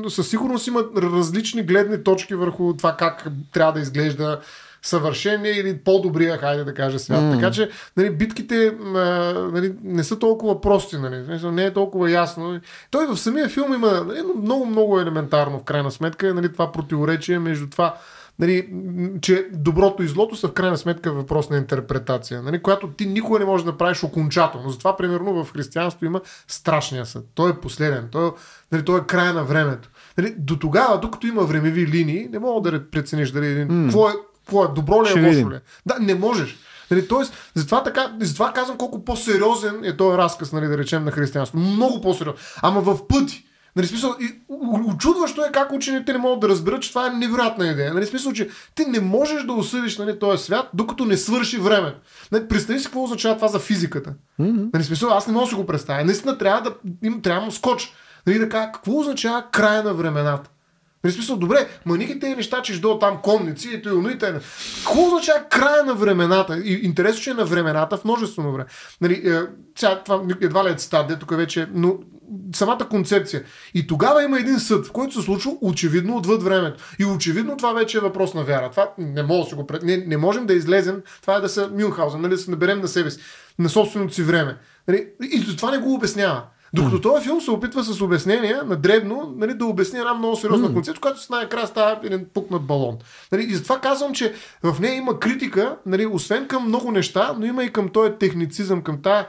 със сигурност има различни гледни точки върху това как трябва да изглежда съвършения или по-добрия, хайде да кажа свят. Mm. Така че нали, битките нали, не са толкова прости, нали, не е толкова ясно. Той в самия филм има нали, много, много елементарно в крайна сметка нали, това противоречие между това нали, че доброто и злото са в крайна сметка въпрос на интерпретация, нали, която ти никога не можеш да правиш окончателно. Затова, примерно, в християнство има страшния съд. Той е последен. Той, нали, той е края на времето. Нали, до тогава, докато има времеви линии, не мога да прецениш дали mm. какво, е, какво е добро ли е, лошо ли е. Да, не можеш. Нали, тоест, затова, така, затова казвам колко по-сериозен е този разказ, нали, да речем, на християнство. Много по-сериозен. Ама в пъти. Нали, смисъл, очудващо е как учените не могат да разберат, че това е невероятна идея. Нали, смисъл, че ти не можеш да осъдиш нали, този свят, докато не свърши време. Нали, представи си какво означава това за физиката. Mm-hmm. Нали, смисъл, аз не мога да си го представя. Наистина трябва да им трябва скоч. Нали, да кажа, какво означава края на времената? Нали, смисъл, добре, маниките и неща, че до там конници и и т.н. Какво означава края на времената? И интересно, че е на времената в множествено време. Нали, е, сега, това едва ли е цитат, тук вече, но самата концепция. И тогава има един съд, в който се случва очевидно отвъд времето. И очевидно това вече е въпрос на вяра. Това не, може да си го пред... не, не можем да излезем, това е да са Мюнхаузен, нали, да се наберем на себе си, на собственото си време. Нали? И това не го обяснява. Докато този филм се опитва с обяснения на дребно нали, да обясни една много сериозна mm. концепция, която с най-накрая става един пукнат балон. Нали, и затова казвам, че в нея има критика, нали, освен към много неща, но има и към този техницизъм, към тази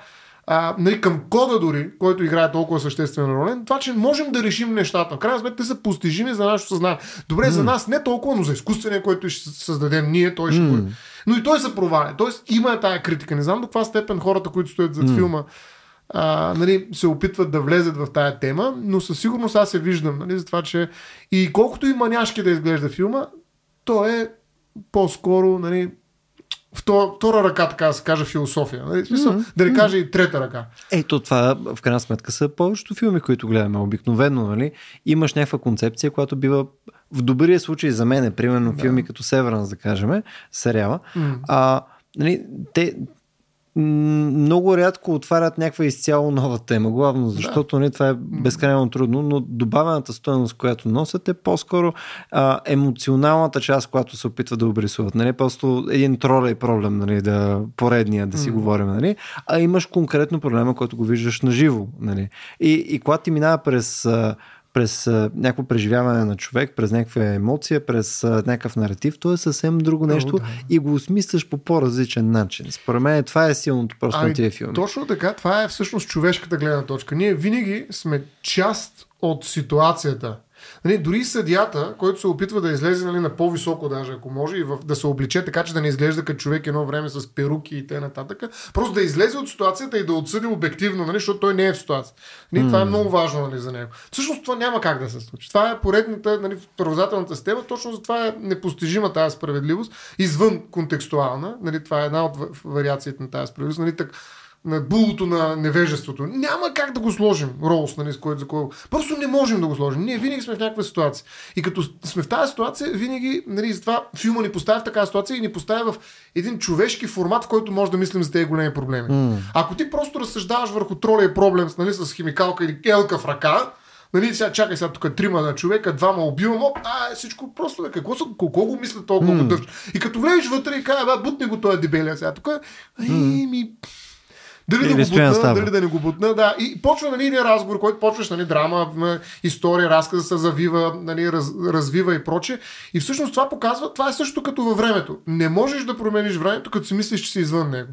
а, нали, към кода дори, който играе толкова съществена роля, това, че можем да решим нещата. В крайна сметка те са постижими за нашето съзнание. Добре, mm. за нас не толкова, но за изкуствения, който ще създадем ние, той ще mm. го Но и той се проваля. Тоест има тая критика. Не знам до каква степен хората, които стоят зад mm. филма, а, нали, се опитват да влезат в тая тема, но със сигурност аз се виждам, нали, за това, че и колкото и маняшки да изглежда филма, то е по-скоро нали, втора ръка, така да се каже, философия. Нали? Смисъл, mm-hmm. Да не кажа и трета ръка. Ето това, в крайна сметка, са повечето филми, които гледаме обикновено. Нали? Имаш някаква концепция, която бива в добрия случай за мен, примерно да. филми като Северанс, да кажем, сериала. Mm. А, нали, те, много рядко отварят някаква изцяло нова тема, главно защото да. не, това е безкрайно трудно, но добавената стоеност, която носят е по-скоро а, емоционалната част, която се опитват да обрисуват. Нали? Просто един тролей проблем, нали? да, поредния да си mm. говорим, нали? а имаш конкретно проблема, който го виждаш наживо. Нали? И, и когато ти минава през а, през някакво преживяване на човек, през някаква емоция, през някакъв наратив, то е съвсем друго нещо да. и го осмисляш по по-различен начин. Според мен това е силното просто ами, на тия филми. Точно така, това е всъщност човешката гледна точка. Ние винаги сме част от ситуацията. Нали, дори съдията, който се опитва да излезе нали, на по-високо, даже ако може, и в, да се обличе така, че да не изглежда като човек едно време с перуки и т.н. Просто да излезе от ситуацията и да отсъди обективно, нали, защото той не е в ситуация. Нали, mm. Това е много важно нали, за него. Всъщност това няма как да се случи. Това е поредната, нали, правозателната система, точно за това е непостижима тази справедливост, извън контекстуална. Нали, това е една от вариациите на тази справедливост. Нали, так, на булото на невежеството. Няма как да го сложим, Роуз, нали, с който за кого. Просто не можем да го сложим. Ние винаги сме в някаква ситуация. И като сме в тази ситуация, винаги, нали, затова филма ни поставя в такава ситуация и ни поставя в един човешки формат, в който може да мислим за тези големи проблеми. Mm. Ако ти просто разсъждаваш върху троля и проблем нали, с химикалка или елка в ръка, Нали, сега чакай сега тук трима на човека, двама убивам, оп, а, всичко просто е. Какво, са, колко го мисля толкова mm. И като влезеш вътре и кажа, да, бутне го този дебелия сега. Тук, mm. ми, дали да го бутна, дали да не го бутна, да. И почва нали, един разговор, който почваш, нали, драма, история, разказа се завива, нали, раз, развива и проче. И всъщност това показва, това е също като във времето. Не можеш да промениш времето, като си мислиш, че си извън него.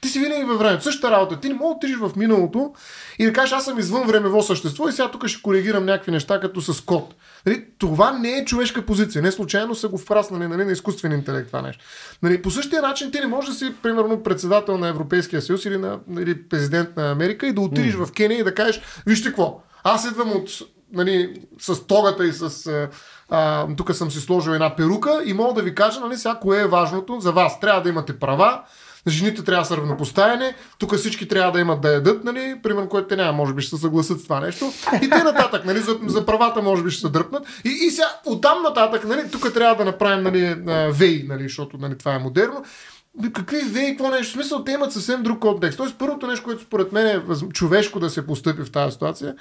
Ти си винаги във времето. Същата работа. Ти не мога да отидеш в миналото и да кажеш, аз съм извън времево същество и сега тук ще коригирам някакви неща, като с код. Нали, това не е човешка позиция. Не случайно са го впраснали нали, на изкуствен интелект това нещо. Нали, по същия начин ти не можеш да си, примерно, председател на Европейския съюз или, на, или президент на Америка и да отидеш mm. в Кения и да кажеш, вижте какво, аз идвам от нали, с тогата и с... А, тук съм си сложил една перука и мога да ви кажа, нали, сега, кое е важното за вас. Трябва да имате права, жените трябва да са равнопоставени, тук всички трябва да имат да ядат, нали, примерно, което те няма, може би ще се съгласят с това нещо. И те нататък, нали, за, за правата може би ще се дръпнат. И, и сега, оттам нататък, нали, тук трябва да направим нали, вей, нали, защото нали, това е модерно. Какви вей, какво нещо? В смисъл, те имат съвсем друг контекст. Тоест, първото нещо, което според мен е човешко да се постъпи в тази ситуация,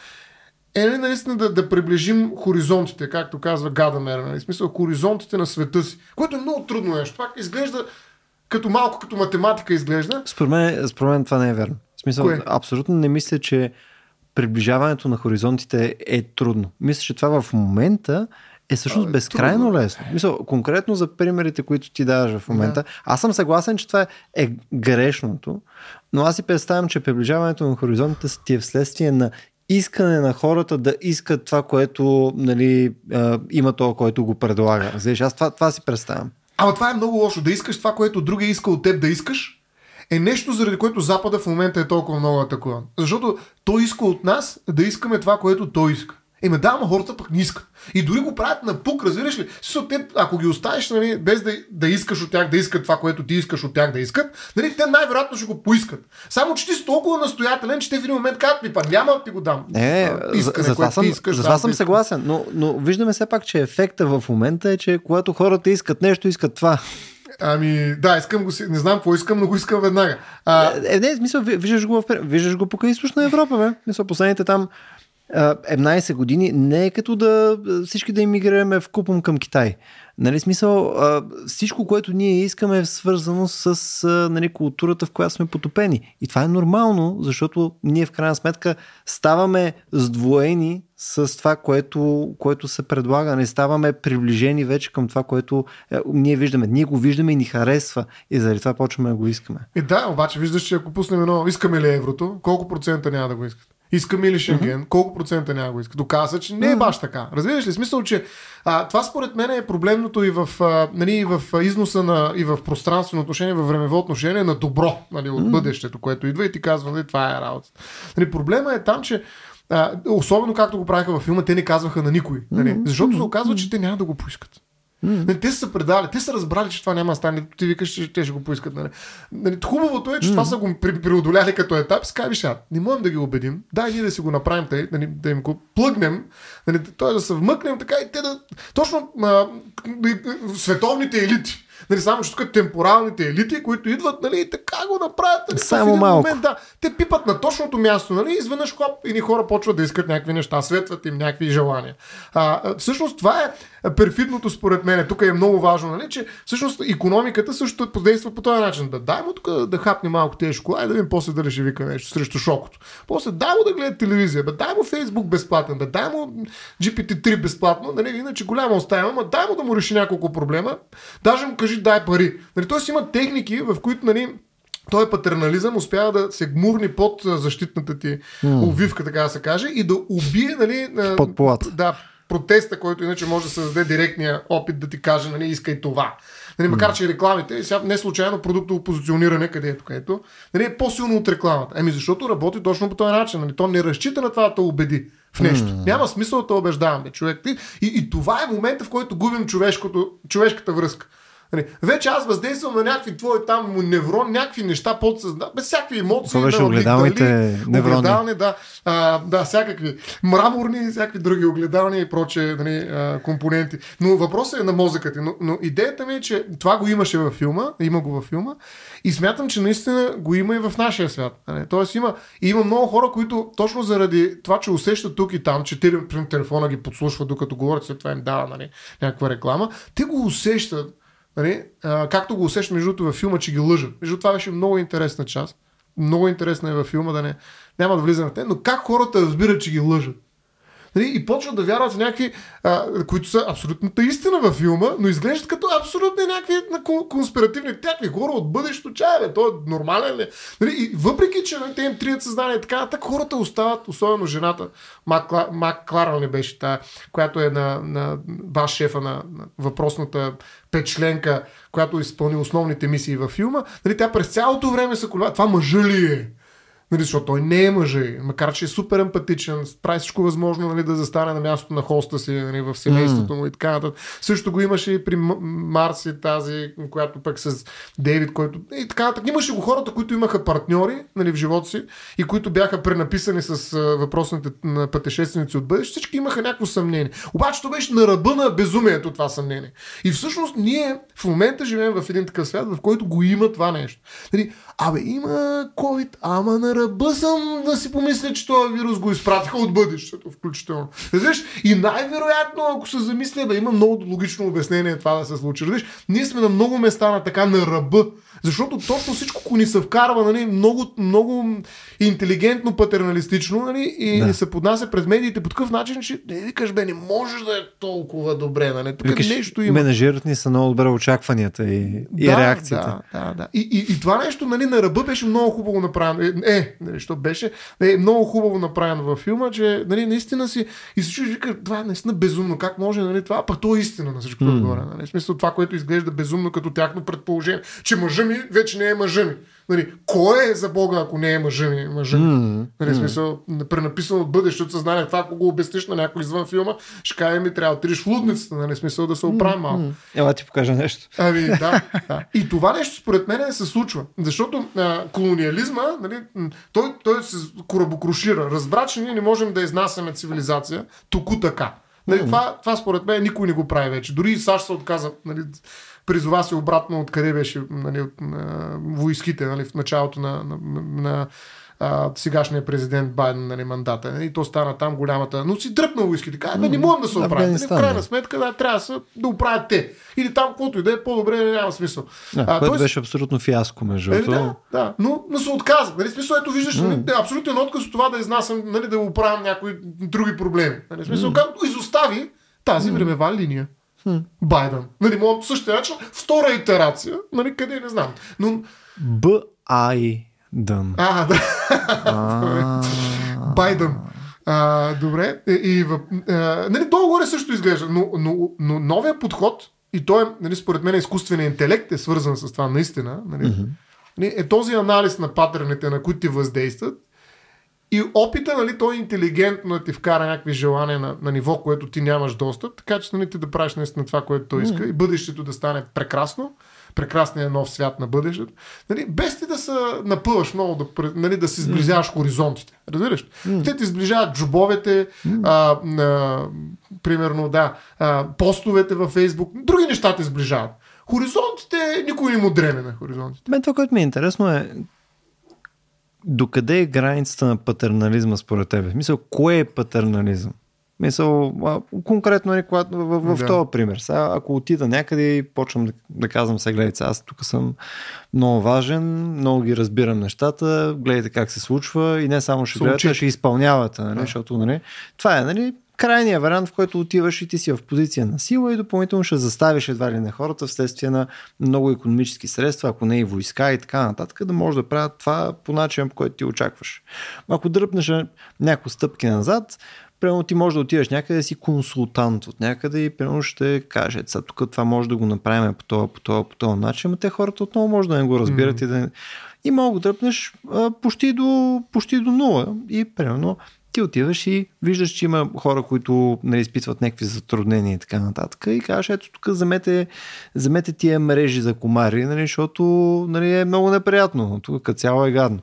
е ли нали, наистина да, да приближим хоризонтите, както казва Гадамер, нали? смисъл хоризонтите на света си, което е много трудно нещо. Пак изглежда като малко като математика изглежда. Според мен, според мен това не е верно. В смисъл, Кое? абсолютно не мисля, че приближаването на хоризонтите е трудно. Мисля, че това в момента е всъщност а, безкрайно трудно. лесно. Мисъл, конкретно за примерите, които ти даваш в момента, да. аз съм съгласен, че това е грешното, но аз си представям, че приближаването на хоризонтите ти е вследствие на искане на хората да искат това, което нали, има то, който го предлага. Знаеш, аз това, това си представям. Ама това е много лошо. Да искаш това, което другия иска от теб да искаш, е нещо, заради което Запада в момента е толкова много атакуван. Защото той иска от нас да искаме това, което той иска. Еми да, ама хората пък не искат. И дори го правят на пук, разбираш ли? Също, те, ако ги оставиш, нали, без да, да искаш от тях да искат това, което ти искаш от тях да искат, нали, те най-вероятно ще го поискат. Само, че ти си толкова настоятелен, че те в един момент казват ми, па няма ти го дам. Не, искане, за, за това съм, искаш, за това съм съгласен, но, но виждаме все пак, че ефекта в момента е, че когато хората искат нещо, искат това. Ами, да, искам го. Не знам какво искам, но го искам веднага. А... Е, не, смисъл, виждаш го, в, виждаш го покрай източна Европа, бе. Мисъл, последните там 17 години не е като да всички да иммигрираме в купом към Китай. Нали, смисъл, всичко, което ние искаме е свързано с нали, културата, в която сме потопени. И това е нормално, защото ние в крайна сметка ставаме сдвоени с това, което, което се предлага. Не ставаме приближени вече към това, което е, ние виждаме. Ние го виждаме и ни харесва. И заради това почваме да го искаме. И да, обаче виждаш, че ако пуснем едно, искаме ли еврото, колко процента няма да го искат? Искаме ли Шенген? Mm-hmm. Колко процента няма го иска? Доказва, че не е баш така. Разбираш ли? Смисъл, че а, това според мен е проблемното и в, а, нали, и в износа на, и в пространствено отношение, в времево отношение на добро нали, от mm-hmm. бъдещето, което идва и ти казва, нали, това е работа. Нали, проблема е там, че а, особено както го правиха във филма, те не казваха на никой. Нали? Защото се оказва, че те няма да го поискат. Mm. Те са се предали, те са разбрали, че това няма да стане. Ти викаш, че те ще го поискат. Нали? Нали, хубавото е, че mm. това са го преодоляли като етап. Скай, виж, не можем да ги убедим. Дай ние да си го направим, тъй, нали, да им го плъгнем, нали, т.е. да се вмъкнем така и те да. Точно а, световните елити Нали, само, че тук темпоралните елити, които идват, нали, и така го направят. Нали, само в малко. Момент, да, те пипат на точното място, нали, изведнъж хоп, и хора почват да искат някакви неща, светват им някакви желания. А, всъщност това е перфидното според мен. Тук е много важно, нали, че всъщност економиката също подейства по този начин. Да дай му тук да хапне малко тези шоколада и да видим после дали ще вика нещо срещу шокото. После дай му да гледа телевизия, бе, дай му Фейсбук безплатен, бе, дай му GPT-3 безплатно, нали, иначе голяма оставя, ама дай му да му реши няколко проблема. Даже му кажи дай пари. Нали, Тоест има техники, в които нали, той патернализъм успява да се гмурни под защитната ти mm. увивка, така да се каже, и да убие, нали, под. Да, протеста, който иначе може да създаде директния опит да ти каже, нали, искай това. Нали, макар, че рекламите, сега не случайно продуктово позициониране, където, където, нали, е по-силно от рекламата. Еми, защото работи точно по този начин. Нали, то не разчита на това да те убеди в нещо. Mm. Няма смисъл да те убеждаваме, човек. И, и това е момента, в който губим човешката връзка. Нали, вече аз въздействам на някакви твои там неврони, някакви неща подсъзнателни, без всякакви емоции. Това беше да, огледалните неврони. Огледални, да, а, да, всякакви мраморни, всякакви други огледални и проче нали, а, компоненти. Но въпросът е на мозъкът. Но, но идеята ми е, че това го имаше във филма, има го във филма и смятам, че наистина го има и в нашия свят. Нали. Тоест има, има много хора, които точно заради това, че усещат тук и там, че телефона ги подслушва докато говорят, след това им дава нали, някаква реклама, те го усещат Нали? А, както го усещам между другото във филма, че ги лъжат. Между това беше много интересна част. Много интересна е във филма, да не, няма да влизам в те, но как хората разбират, че ги лъжат. Нали? И почват да вярват в някакви, а, които са абсолютната истина във филма, но изглеждат като абсолютно някакви конспиративни, някакви хора от бъдещето бе, то е нормален ли? Нали? И въпреки, че нали, те им трият съзнание и така нататък, хората остават, особено жената, Мак, Мак Кларал не беше тая, която е на, на баш шефа на, на въпросната петчленка, която изпълни основните мисии във филма, нали, тя през цялото време се колеба. Това мъжа ли е? Нали, защото той не е мъже, макар че е супер емпатичен, прави всичко възможно нали, да застане на мястото на хоста си нали, в семейството му и така нататък. Също го имаше и при Марси тази, която пък с Дейвид, който и така нататък. Имаше го хората, които имаха партньори нали, в живота си и които бяха пренаписани с въпросните пътешественици от бъдеще. Всички имаха някакво съмнение. Обаче то беше на ръба на безумието това съмнение. И всъщност ние в момента живеем в един такъв свят, в който го има това нещо. Нали, Абе, има COVID, ама на ръба съм да си помисля, че този вирус го изпратиха от бъдещето, включително. Разбираш? И най-вероятно, ако се замисля, бе, има много логично обяснение това да се случи. Разбираш? Ние сме на много места на така на ръба защото точно всичко ко ни се вкарва нали, много, много интелигентно, патерналистично нали, и да. се поднася през медиите по такъв начин, че не викаш, бе, не можеш да е толкова добре. Нали. Тук викаш, нещо има. Менажират ни са много добре очакванията и, да, и реакциите. Да, да, да. И, и, и това нещо нали, на ръба беше много хубаво направено. Е, е нали, що беше е, много хубаво направено във филма, че нали, наистина си и се чуеш, вика, това е наистина безумно. Как може, нали, това, пък то е истина на всичко mm. отгоре. Нали. В смисъл това, което изглежда безумно като тяхно предположение, че мъжа ми вече не е мъжа ми. Нали, кой е за Бога, ако не е мъжа ми? Мъжа ми? Mm, нали, смисъл, пренаписано от бъдещето съзнание. Това, ако го обясниш на някой извън филма, ще каже ми, трябва да триш в лудницата, нали, смисъл да се оправи малко. Mm. Ела ти покажа нещо. Ами, да, да. И това нещо, според мен, се случва. Защото а, колониализма, нали, той, той се корабокрушира. Разбра, че ние не можем да изнасяме цивилизация току така. Нали, mm. това, това според мен никой не го прави вече. Дори и САЩ се отказа нали, призова се обратно откъде беше нали, от на, войските нали, в началото на, на, на а, сегашния президент Байден нали, мандата. Нали, то стана там голямата. Но си дръпна войските. Каза, не можем да се оправим. Нали, в крайна сметка да, трябва да, да оправят те. Или там, каквото и да е, по-добре няма смисъл. Да, а, което тоест... беше абсолютно фиаско, между другото. Да, да, но, но се отказа. Нали, смисъл, ето виждаш, mm. нали, абсолютен отказ от това да изнасям, нали, да оправям някои други проблеми. Нали, смисъл, mm. както изостави тази времева линия. Байден. Нали, мога същия начин. Втора итерация, нали, къде не знам. Но... Б. Ай. Дън. А, да. Байден. А, добре. И, и в, а, нали, долу-горе също изглежда, но, но, но новия подход, и той, нали, според мен, изкуственият интелект е свързан с това наистина, нали, mm-hmm. е този анализ на паттерните, на които ти въздействат, и опита, нали, той е интелигентно да ти вкара някакви желания на, на ниво, което ти нямаш достъп, така че нали, ти да правиш наистина това, което той иска mm. и бъдещето да стане прекрасно, прекрасният нов свят на бъдещето, нали, без ти да се напъваш много, да, нали, да си сближаваш mm. хоризонтите. Разбираш? Mm. Те ти сближават джобовете, mm. а, а, примерно, да, а, постовете във Фейсбук, други неща те сближават. Хоризонтите, никой не му дреме на хоризонтите. Мен това, което ми е интересно е докъде е границата на патернализма според тебе? Мисъл, кое е патернализъм? Мисъл, конкретно нали, когато, в, в, в да. този пример. Сега, ако отида някъде и почвам да, да казвам, сега гледайте, аз тук съм много важен, много ги разбирам нещата, гледайте как се случва и не само ще гледате, а ще изпълнявате, нали, да. защото нали, това е нали, крайният вариант, в който отиваш и ти си в позиция на сила и допълнително ще заставиш едва ли на хората вследствие на много економически средства, ако не и войска и така нататък, да може да правят това по начин, по който ти очакваш. Ако дръпнеш някои стъпки назад, Примерно ти можеш да отидеш някъде си консултант от някъде и примерно ще каже, сега тук това може да го направим по този, по този, по този начин, но те хората отново може да не го разбират mm-hmm. и да и мога да тръпнеш а, почти, до, почти до нула и примерно ти отиваш и виждаш, че има хора, които нали, изпитват някакви затруднения и така нататък и кажеш, ето тук замете, замете тия мрежи за комари, нали, защото нали, е много неприятно, тук като цяло е гадно.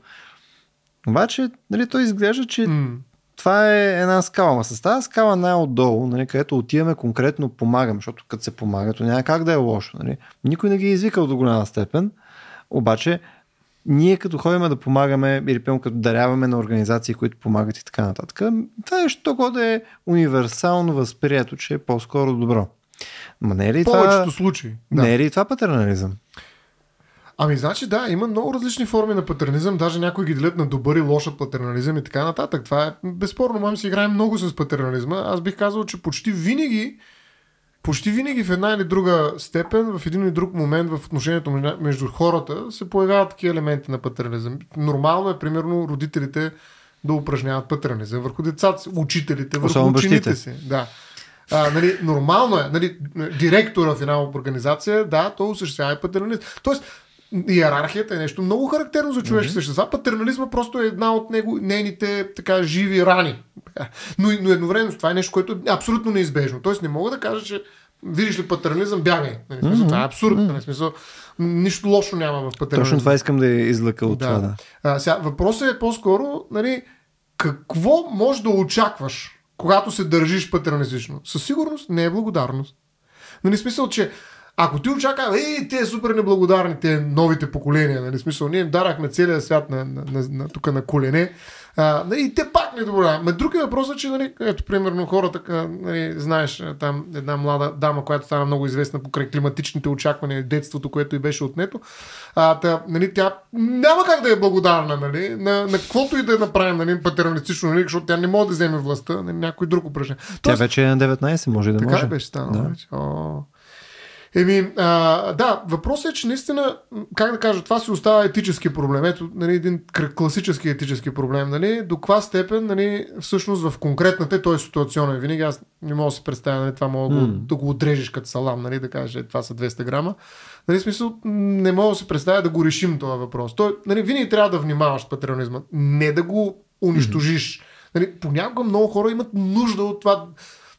Обаче, нали, той изглежда, че mm. това е една скала. Ма с тази скала най-отдолу, нали, където отиваме конкретно помагам, защото като се помага, то няма как да е лошо. Нали. Никой не ги е извикал до голяма степен, обаче ние като ходим да помагаме или пълно като даряваме на организации, които помагат и така нататък, това е нещо да е универсално възприето, че е по-скоро добро. Ма не е ли Повечето това... случаи. Да. Не е ли това патернализъм? Ами, значи да, има много различни форми на патернализъм, даже някои ги делят на добър и лоша патернализъм и така нататък. Това е безспорно, можем си играем много с патернализма. Аз бих казал, че почти винаги почти винаги в една или друга степен, в един или друг момент в отношението между хората се появяват такива елементи на патернализъм. Нормално е, примерно, родителите да упражняват патернализъм върху децата си, учителите, върху Особено учените бащите. си. Да. А, нали, нормално е. Нали, директора в една организация, да, то осъществява и патернализъм. Тоест, иерархията е нещо много характерно за човешки mm-hmm. същества. Патернализма просто е една от него, нейните така живи рани. Но, но едновременно това е нещо, което е абсолютно неизбежно. Тоест не мога да кажа, че видиш ли патернализъм, бягай. Нали, mm-hmm. Това е абсурд. Нали, смисъл, нищо лошо няма в патернализма. Точно това искам да излъка от да. това. Да. А, сега, въпросът е по-скоро, нали, какво можеш да очакваш, когато се държиш патерналистично? Със сигурност не е благодарност. Нали, смисъл, че ако ти очаква, ей, те е супер неблагодарни, те новите поколения, нали, смисъл, ние им дарахме целия свят на, на, на, на, тук на колене, а, нали, и те пак не добра. Ме друг е въпросът, че, нали, ето, примерно, хората, нали, знаеш, там една млада дама, която стана много известна покрай климатичните очаквания, детството, което и беше отнето, а, та, нали, тя няма как да е благодарна, нали, на, на каквото и да е направим, нали, патерналистично, нали, защото тя не може да вземе властта, нали, някой друг упражнение. Тя вече е на 19, може да така може. Така беше станало да. вече. О. Еми, а, да, въпросът е, че наистина, как да кажа, това си остава етически проблем. Ето, нали, един класически етически проблем. Нали, до каква степен, нали, всъщност в конкретната, той е ситуационен. Винаги аз не мога да си представя, нали, това мога mm. да го отрежеш като салам, нали, да кажеш, това са 200 грама. Нали, смисъл, не мога да си представя да го решим този въпрос. Той, нали, винаги трябва да внимаваш с патернализма. Не да го унищожиш. Mm. Нали, понякога много хора имат нужда от това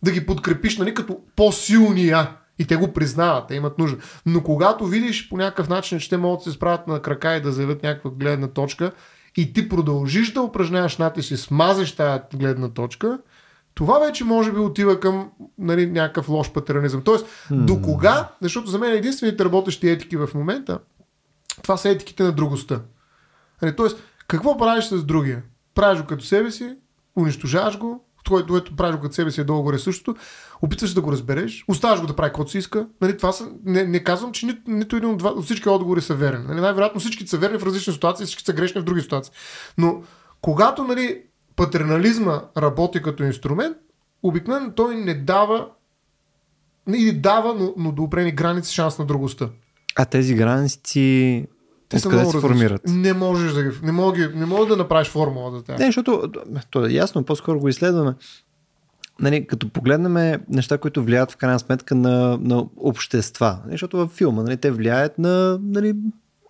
да ги подкрепиш, нали, като по-силния и те го признават, те имат нужда. Но когато видиш по някакъв начин, че те могат да се справят на крака и да заявят някаква гледна точка, и ти продължиш да упражняваш натиск и смазеш тази гледна точка, това вече може би отива към нали, някакъв лош патеранизъм. Тоест, hmm. до кога, защото за мен единствените работещи етики в момента, това са етиките на другостта. Нали, тоест, какво правиш с другия? Правиш го като себе си, унищожаваш го, което, правиш като себе си е долу-горе същото, опитваш да го разбереш, оставаш го да прави каквото си иска. Нали, това са, не, не казвам, че нито, нито един от, два, всички отговори са верен. Нали, най-вероятно всички са верни в различни ситуации, всички са грешни в други ситуации. Но когато нали, патернализма работи като инструмент, обикновено той не дава или дава, но, но до опрени граници шанс на другостта. А тези граници те са се формират? Не можеш да ги, не мога, не мога да направиш формула за тях. Не, защото то е ясно, по-скоро го изследваме. Нали, като погледнем неща, които влияят в крайна сметка на, на общества, нали, защото във филма нали, те влияят на нали,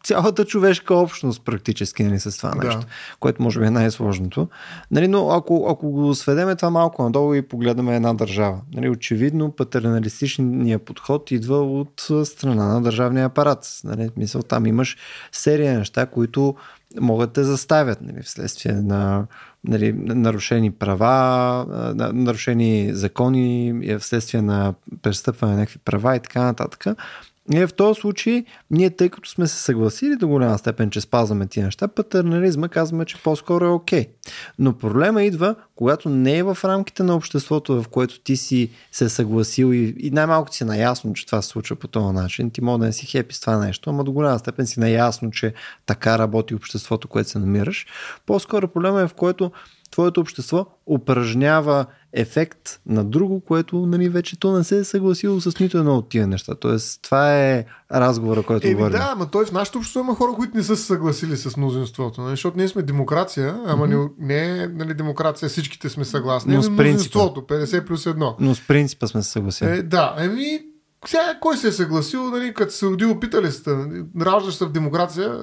цялата човешка общност практически нали, с това нещо, да. което може би е най-сложното. Нали, но ако, ако го сведеме това малко надолу и погледаме една държава, нали, очевидно патерналистичният подход идва от страна на държавния апарат. Нали, мисъл, там имаш серия неща, които могат да заставят нали, вследствие на нали, нарушени права, нарушени закони, вследствие на престъпване на някакви права и така нататък. И в този случай, ние тъй като сме се съгласили до голяма степен, че спазваме тия неща, патернализма казваме, че по-скоро е окей. Okay. Но проблема идва, когато не е в рамките на обществото, в което ти си се съгласил и, и най-малко си наясно, че това се случва по този начин. Ти може да не си хепи с това нещо, ама до голяма степен си наясно, че така работи обществото, което се намираш. По-скоро проблема е в което твоето общество упражнява ефект на друго, което нали, вече то не се е съгласило с нито едно от тия неща. Тоест, това е разговора, който Еми, говорим. Да, ама той в нашето общество има хора, които не са се съгласили с мнозинството. Нали? Защото ние сме демокрация, ама mm-hmm. не е нали, демокрация, всичките сме съгласни. Но с мнозинството, 50 плюс 1. Но с принципа сме се съгласили. Е, да, еми сега, кой се е съгласил, нали, като се родил, питали сте, нали, раждаш се в демокрация,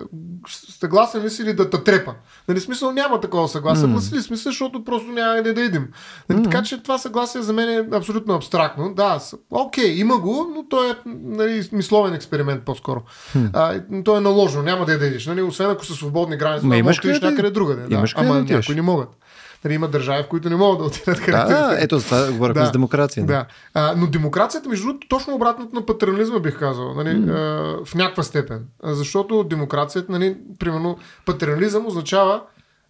съгласен ли си ли да те трепа? Нали, смисъл няма такова съгласие. Mm. Съгласили сме се, защото просто няма къде да идем. Нали, mm. Така че това съгласие за мен е абсолютно абстрактно. Да, окей, има го, но той е нали, мисловен експеримент по-скоро. Mm. А, той е наложено, няма да идеш. Нали, освен ако са свободни граници, можеш да отидеш някъде другаде. Да. Ама някои не могат. Нали, има държави, в които не могат да отидат където. Да, ето това говорихме да, с демокрация. Да. А, но демокрацията, между другото, точно обратното на патернализма бих казал, нали, mm. а, в някаква степен. Защото демокрацията, нали, примерно, патернализъм означава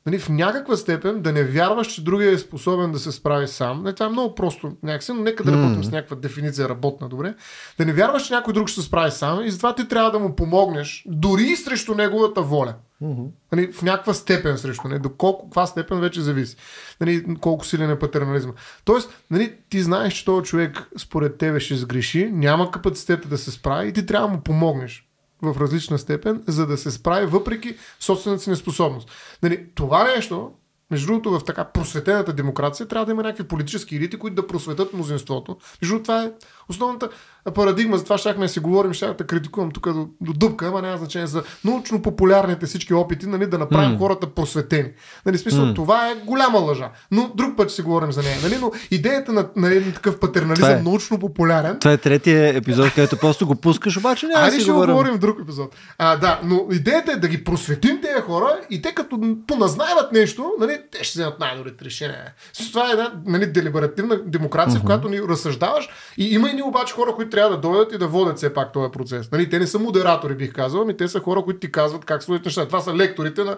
нали, в някаква степен да не вярваш, че другия е способен да се справи сам. Не, това е много просто някакси, но нека да работим mm. с някаква дефиниция работна, добре. Да не вярваш, че някой друг ще се справи сам и затова ти трябва да му помогнеш, дори и срещу неговата воля. Mm-hmm. Нали, в някаква степен срещу не. До колко, каква степен вече зависи. Нали, колко силен е патернализма. Тоест, нали, ти знаеш, че този човек според тебе ще сгреши, няма капацитета да се справи и ти трябва да му помогнеш в различна степен, за да се справи въпреки собствената си неспособност. Нали, това нещо Между другото, в така просветената демокрация трябва да има някакви политически елити, които да просветят мнозинството. Между другото, това е основната парадигма. За това щяхме да си говорим, ще да критикувам тук до, до дупка, ама няма значение за научно-популярните всички опити нали, да направим mm. хората просветени. Нали, смисъл, mm. това е голяма лъжа. Но друг път ще си говорим за нея. Нали? Но идеята на, на един такъв патернализъм е, научно-популярен. Това е третия епизод, където просто го пускаш, обаче няма да си ще говорим. говорим в друг епизод. А, да, но идеята е да ги просветим тези хора и те като поназнайват нещо, нали, те ще вземат най-добрите решения. Това е една нали, делиберативна демокрация, mm-hmm. в която ни разсъждаваш и има и ни обаче хора, които трябва да дойдат и да водят все пак този процес. Нали, те не са модератори, бих казал, ами те са хора, които ти казват как стоят неща. Това са лекторите на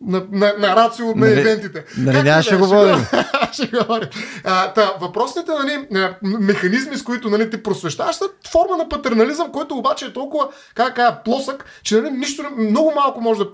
на, на, на рацио на нали, евентите. Нали, няма ще говорим. ще говорим. А, та, въпросните нали, механизми, с които нали, ти просвещаваш, са форма на патернализъм, който обаче е толкова как кажа, плосък, че нали, нищо, много малко може да...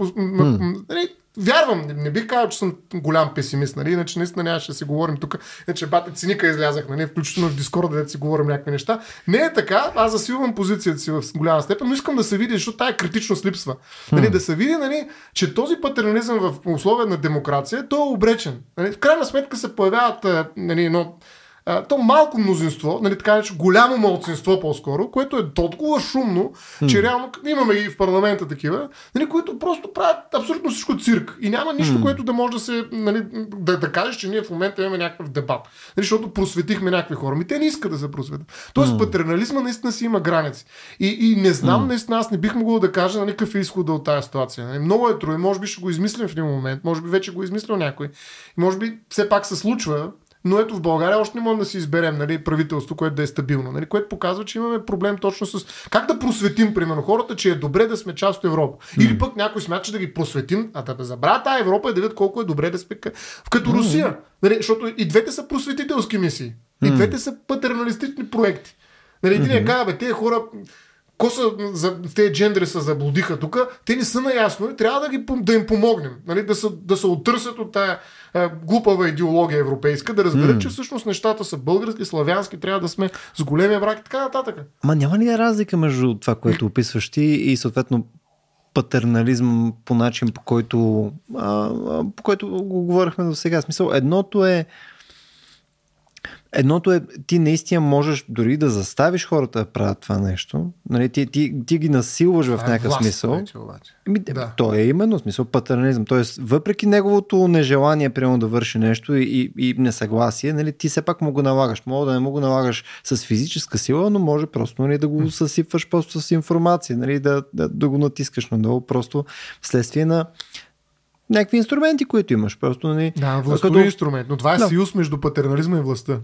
Нали, Вярвам, не, не бих казал, че съм голям песимист, нали? иначе наистина нямаше да си говорим тук. Иначе бате циника излязах, нали? включително в Дискорд, да си говорим някакви неща. Не е така, аз засилвам позицията си в голяма степен, но искам да се види, защото тая критичност липсва. Нали? Да се види, нали, че този патернализъм в условия на демокрация, той е обречен. Нали? В крайна сметка се появяват нали, едно а, то малко мнозинство, нали, така че голямо малцинство по-скоро, което е толкова шумно, mm. че реално имаме и в парламента такива, нали, които просто правят абсолютно всичко цирк. И няма нищо, mm. което да може да се, нали, да, да кажеш, че ние в момента имаме някакъв дебат. Нали, защото просветихме някакви хора. Ми те не искат да се просветят. Тоест mm. патернализма наистина си има граници. И, и не знам, mm. наистина аз не бих могъл да кажа нали, какъв е изхода от тази ситуация. Нали, много е трудно. Може би ще го измислим в един момент. Може би вече го е измислил някой. И може би все пак се случва но ето в България още не можем да си изберем нали, правителство, което да е стабилно, нали, което показва, че имаме проблем точно с как да просветим, примерно, хората, че е добре да сме част от Европа. Mm. Или пък някой смята, че да ги просветим, а да забравя тази Европа и да видят колко е добре да сме като mm. Русия. Нали, защото и двете са просветителски мисии. И mm. двете са патерналистични проекти. Нали, един mm-hmm. казва, бе, тези хора ко са, за, тези джендери се заблудиха тук, те не са наясно и трябва да, ги, да им помогнем. Нали, да, се, да се оттърсят от тая е, глупава идеология европейска, да разберат, mm. че всъщност нещата са български, славянски, трябва да сме с големия брак и така нататък. Ма няма ли разлика между това, което описваш ти и съответно патернализъм по начин, по който, а, по който го говорихме до сега. Смисъл, едното е Едното е, ти наистина можеш дори да заставиш хората да правят това нещо. Нали, ти, ти, ти ги насилваш в е някакъв е смисъл. Вече, Ами, да. То е именно смисъл патернализъм. Тоест, въпреки неговото нежелание, примерно да върши нещо и, и, и несъгласие, нали, ти все пак му го налагаш. Мога да не му го налагаш с физическа сила, но може просто нали, да го съсипваш просто с информация, нали, да, да, да го натискаш надолу, просто вследствие на някакви инструменти, които имаш. Просто, нали, да, властови като... инструмент, но това е да. съюз между патернализма и властта.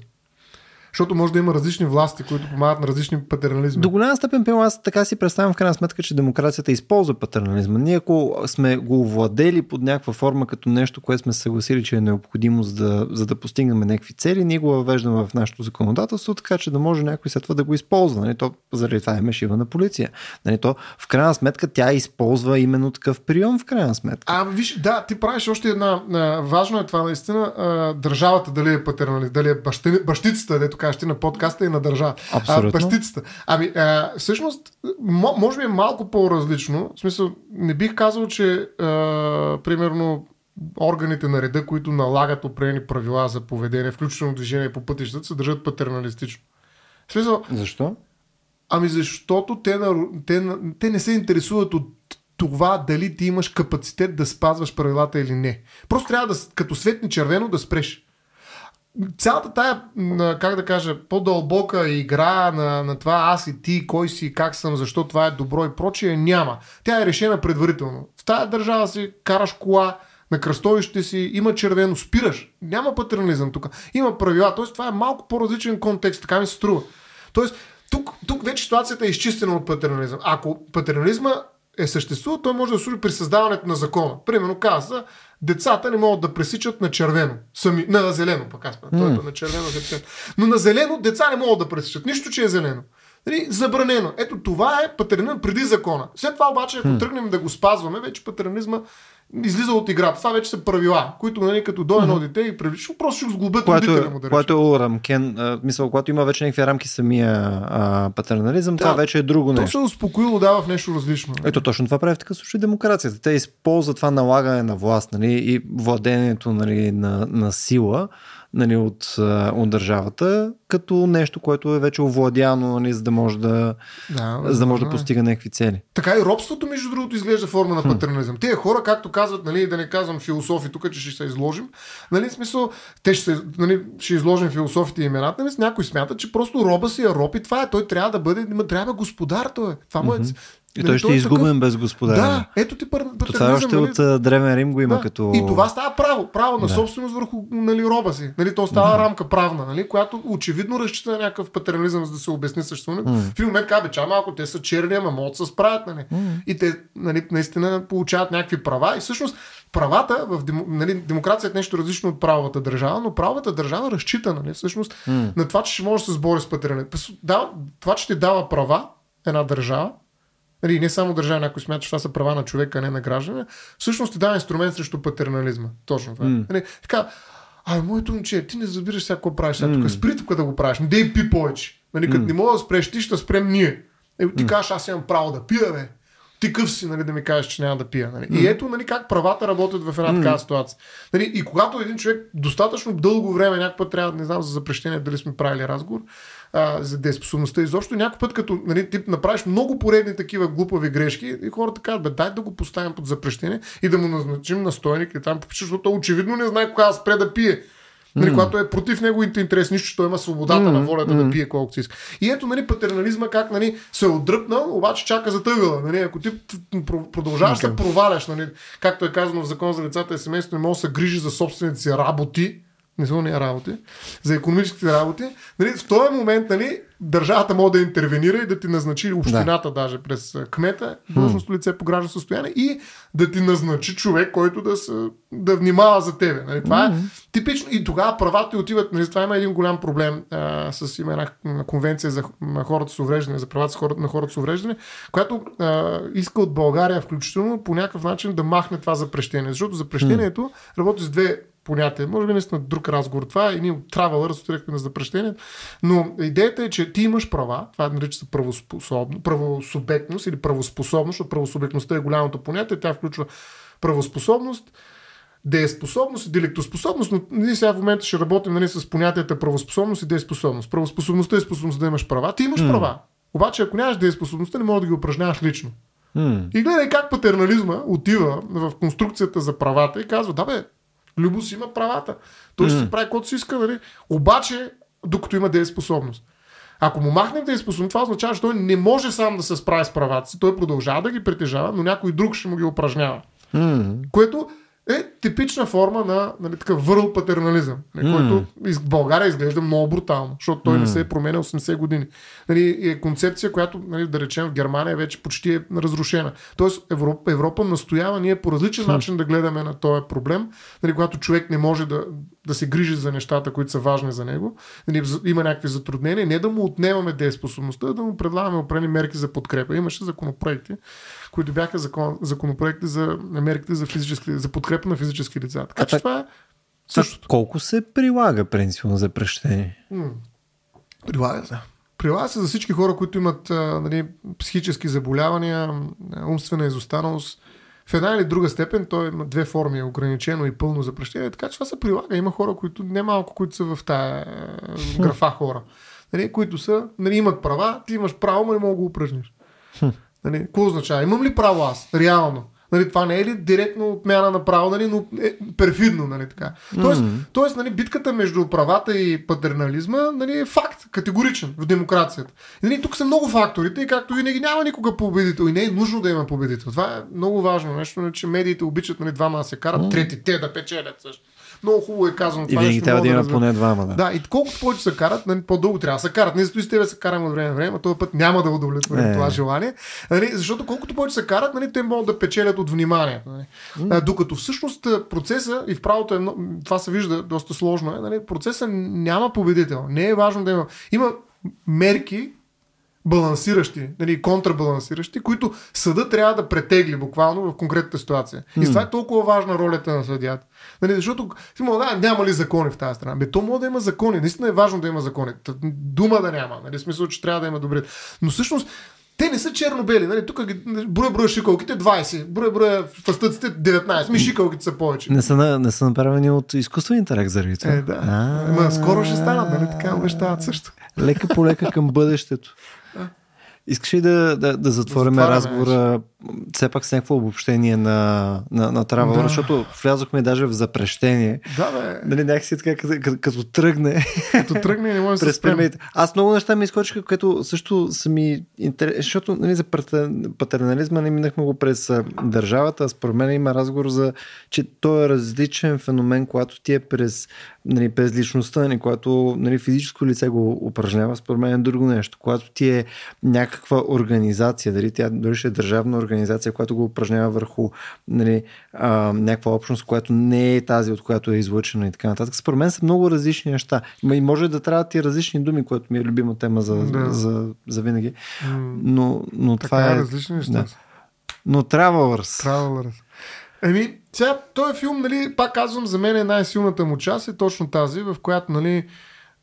Защото може да има различни власти, които помагат на различни патернализми. До голяма степен, пил, аз така си представям в крайна сметка, че демокрацията използва патернализма. Ние ако сме го владели под някаква форма като нещо, което сме съгласили, че е необходимо за да, за да постигнем някакви цели, ние го въвеждаме в нашето законодателство, така че да може някой след това да го използва. Нали? То, заради това е шива на полиция. Нали? То, в крайна сметка тя използва именно такъв прием, в крайна сметка. А, виж, да, ти правиш още една. важно е това наистина. държавата дали е патерналист, дали е бащицата, дето кажеш на подкаста и на държава. Абсолютно. А, бащицата. Ами, а, всъщност, може би е малко по-различно. В смисъл, не бих казал, че а, примерно органите на реда, които налагат определени правила за поведение, включително движение по пътищата, се държат патерналистично. В смисъл, Защо? Ами защото те, те, те не се интересуват от това дали ти имаш капацитет да спазваш правилата или не. Просто трябва да, като светни червено, да спреш цялата тая, как да кажа, по-дълбока игра на, на това аз и ти, кой си, как съм, защо това е добро и прочие, няма. Тя е решена предварително. В тая държава си караш кола, на кръстовище си, има червено, спираш. Няма патернализъм тук. Има правила. Тоест, това е малко по-различен контекст, така ми се струва. Тоест, тук, тук вече ситуацията е изчистена от патернализъм. Ако патернализма е съществувал, той може да служи при създаването на закона. Примерно каза, децата не могат да пресичат на червено. Сами, на зелено, пък аз mm. Той е на червено, зелено. Но на зелено деца не могат да пресичат. Нищо, че е зелено. Нали, забранено. Ето това е патернализъм преди закона. След това обаче, ако mm. тръгнем да го спазваме, вече патернализма излиза от играта. Това вече са правила, които нали, като до едно дете и привлича, просто ще го сглобят Което, родителя му да което е урамкен, мисъл, когато има вече някакви рамки самия а, патернализъм, Да. това вече е друго То се нещо. е успокоило да в нещо различно. Ето точно това прави в такъв случай демокрацията. Те използват това налагане на власт нали, и владението нали, на, на сила нали, от, от държавата като нещо, което е вече овладяно, нали, за да може да, Да, за да, може да възможно е. постига някакви цели. Така и робството, между другото, изглежда форма на патернализъм. Те хора, както казват, нали, да не казвам философи тук, че ще се изложим, нали, в смисъл, те ще, нали, ще изложим философите и имената, нали, някой смята, че просто роба си е роб и това е. Той трябва да бъде, трябва да е господар, той е. Това му е. И той ще е е изгубен такъв- без господар. Да, ето ти пър, То това още нали? от Древен Рим го има Да. като... И това става право. Право на Да. собственост върху нали, роба си. Нали, то става рамка правна, нали, която очевидно разчита на някакъв патернализъм, за да се обясни съществуването. В един момент казва, ча малко, те са черни, ама могат да се справят. Нали. И те нали, наистина получават някакви права. И всъщност правата в демо, нали, демокрацията е нещо различно от правовата държава, но правовата държава разчита нали, всъщност на това, че ще може да се сбори с патернализъм. Да, това, че ти дава права една държава, Нали, не само държава, някой смята, че това са права на човека, а не на граждана. Всъщност ти дава инструмент срещу патернализма. Точно това. Mm. Нали, така, а, моето момче, ти не забираш сега какво правиш сега тук. Спри тук да го правиш. Не дей пи повече. Нали, като не мога да спреш, ти ще спрем ние. Е, ти кажеш, аз имам право да пия, бе. Ти къв си, нали, да ми кажеш, че няма да пия. Нали? И ето нали, как правата работят в една такава ситуация. Нали, и когато един човек достатъчно дълго време, някой път трябва, не знам за запрещение, дали сме правили разговор, а, за дееспособността изобщо, някой път като нали, ти направиш много поредни такива глупави грешки и хората казват, бе, дай да го поставим под запрещение и да му назначим настойник и там попише, защото очевидно не знае кога да спре да пие. Нали, когато е против неговите интереси, нищо, той има свободата на волята да пие колкото си иска. И ето нали, патернализма как нали, се е отдръпнал, обаче чака за тъгъла. Нали, ако ти про- продължаваш да се проваляш, нали, както е казано в закон за децата и семейството, не може да се грижи за собствените си работи, не са уния работи, за економическите работи, нали, в този момент нали, държавата може да интервенира и да ти назначи общината да. даже през кмета, длъжностно лице по граждано състояние и да ти назначи човек, който да, са, да внимава за тебе. Нали, това е типично. И тогава правата отиват. Нали, това има един голям проблем а, с има една конвенция за на хората с увреждане, за правата хората, на хората с увреждане, която а, иска от България включително по някакъв начин да махне това запрещение. Защото запрещението работи с две понятие. Може би наистина друг разговор. Това е ние от Traveler, разстояхме на запрещението. Но идеята е, че ти имаш права, това нарича се правосубектност или правоспособност, защото правосубектността е голямото понятие, тя включва правоспособност, дееспособност и делектоспособност, но ние сега в момента ще работим нали, с понятията правоспособност и дееспособност. Правоспособността е способност да имаш права. Ти имаш mm. права. Обаче, ако нямаш дееспособността, не можеш да ги упражняваш лично. М. И гледай как патернализма отива в конструкцията за правата и казва, да бе, Любо си има правата. Той ще си прави каквото си иска, нали? Обаче, докато има дееспособност. Ако му махнем дееспособност, това означава, че той не може сам да се справи с правата си. Той продължава да ги притежава, но някой друг ще му ги упражнява. М. Което е типична форма на нали, такъв върл патернализъм, нали, който из България изглежда много брутално, защото той не се е променял 80 години. Нали, е концепция, която, нали, да речем, в Германия вече почти е разрушена. Тоест Европа, Европа настоява ние по различен начин да гледаме на този проблем, нали, когато човек не може да, да се грижи за нещата, които са важни за него, нали, има някакви затруднения, не да му отнемаме дееспособността, а да му предлагаме определени мерки за подкрепа. Имаше законопроекти, които бяха закон, законопроекти за мерките за, физически, за подкрепа на физически лица. Така А че так- това е Също. Колко се прилага принципно за прещение? Прилага се. Прилага се за всички хора, които имат а, нали, психически заболявания, умствена изостаналост. В една или друга степен той има две форми, ограничено и пълно запрещение, така че това се прилага. Има хора, които немалко, които са в тая а, графа хора, нали, които са, нали, имат права, ти имаш право, но не мога да го упражниш. Нали, какво означава? Имам ли право аз? Реално. Нали, това не е ли директно отмяна на право, нали, но е перфидно, нали, така. Тоест, mm-hmm. тоест нали, битката между правата и патернализма нали, е факт, категоричен в демокрацията. И, нали, тук са много факторите и както винаги няма никога победител и не е нужно да има победител. Това е много важно нещо, нали, че медиите обичат нали, двама да се карат, mm-hmm. трети те да печелят също. Много хубаво е казано. И винаги трябва да има поне двама, да. Да, и колкото повече се карат, нали, по-дълго трябва да се карат. Ние зато и с тебе се караме от време на време, а този път няма да удовлетворим Е. това желание. Нали, защото колкото повече се карат, нали, те могат да печелят от вниманието. Нали. Докато всъщност процеса и в правото е, това се вижда доста сложно, е, нали, процеса няма победител. Не е важно да има. Има мерки, балансиращи, нали, контрабалансиращи, които съда трябва да претегли буквално в конкретната ситуация. И това е толкова важна ролята на съдията. Нали, защото си мога, да, няма ли закони в тази страна? Бе, то може да има закони. Наистина е важно да има закони. Дума да няма. Нали, смисъл, че трябва да има добри. Но всъщност те не са черно-бели. Нали? Тук броя броя шикалките 20, броя броя фастъците 19. Ми шикалките са повече. Не са, на, не са направени от изкуствен интелект заради това. Е, да. Ма, скоро ще станат, нали? Така обещават също. Лека по лека към бъдещето. Искаш ли да, да, да затворим да разговора все пак с някакво обобщение на, на, на Traveler, да. защото влязохме даже в запрещение. Да, бе. Нали, някакси така, като, като, тръгне. Като тръгне, не може да се Аз много неща ми изкочиха, което също са ми интересни, защото нали, за патернализма не минахме го през държавата, а според мен има разговор за, че той е различен феномен, когато ти е през, нали, през личността, нали, когато нали, физическо лице го упражнява, според мен е друго нещо. Когато ти е някаква организация, дали тя дори ще е държавна организация, организация, която го упражнява върху нали, а, някаква общност, която не е тази, от която е излъчена и така нататък. Според мен са много различни неща. И може да трябват и различни думи, което ми е любима тема за, да. за, за винаги. Но, но така това е... различни неща. Да. Но Travelers. Travelers. Еми, сега, този филм, нали, пак казвам, за мен е най-силната му част е точно тази, в която, нали,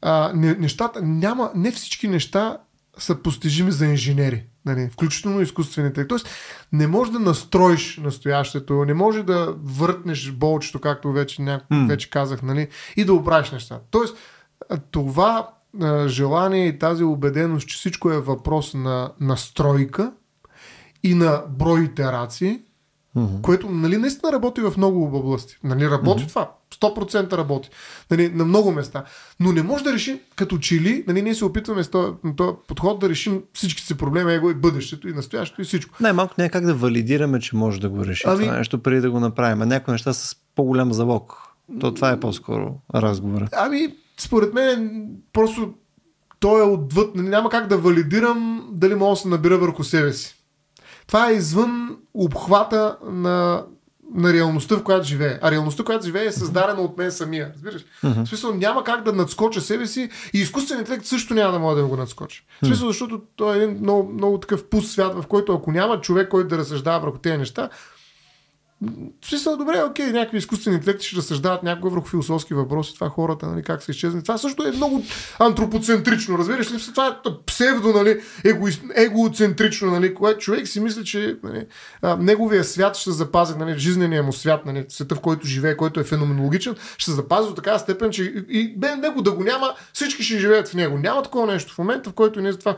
а, нещата, няма, не всички неща са постижими за инженери. Нали, включително изкуствените. Тоест, не можеш да настроиш настоящето, не може да въртнеш болчето, както вече, ня... mm. вече казах, нали, и да оправиш неща. Тоест, това а, желание и тази убеденост, че всичко е въпрос на настройка и на брой итерации, mm-hmm. което нали, наистина работи в много области. Нали, работи mm-hmm. това. 100% работи. Нали, на много места. Но не може да решим, като че ли, нали, ние се опитваме с този, този подход да решим всички си проблеми, его и бъдещето, и настоящето, и всичко. Най-малко не е как да валидираме, че може да го решим ами... това нещо преди да го направим. А някои неща с по-голям залог. То това е по-скоро разговора. Ами, според мен, просто той е отвъд. Нали, няма как да валидирам дали мога да се набира върху себе си. Това е извън обхвата на на реалността, в която живее. А реалността, в която живее е създадена от мен самия. Разбираш? Uh-huh. В смисъл няма как да надскоча себе си и изкуственият интелект също няма да може да го надскочи. В смисъл, защото той е един много, много такъв пуст свят, в който ако няма човек, който да разсъждава върху тези неща, смисъл, добре, окей, някакви изкуствени интелекти ще разсъждават някога върху философски въпроси, това хората, нали, как се изчезнат. Това също е много антропоцентрично, разбираш ли? Това е псевдо, нали, его, егоцентрично, нали, което човек си мисли, че нали, неговия свят ще запази, нали, жизнения му свят, нали, света, в който живее, който е феноменологичен, ще запази до такава степен, че и, и бе него да го няма, всички ще живеят в него. Няма такова нещо. В момента, в който ние това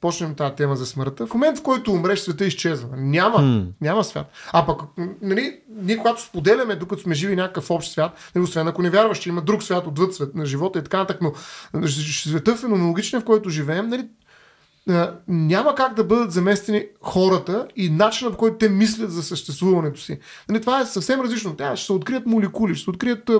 почнем тази тема за смъртта, в момента в който умреш, света изчезва. Няма, mm. няма свят. А пък, нали, ние когато споделяме, докато сме живи някакъв общ свят, нали, освен ако не вярваш, че има друг свят отвъд свет на живота и така нататък, но света феноменологичен, в който живеем, нали, няма как да бъдат заместени хората и начинът по който те мислят за съществуването си. Нали, това е съвсем различно. Те ще се открият молекули, ще се открият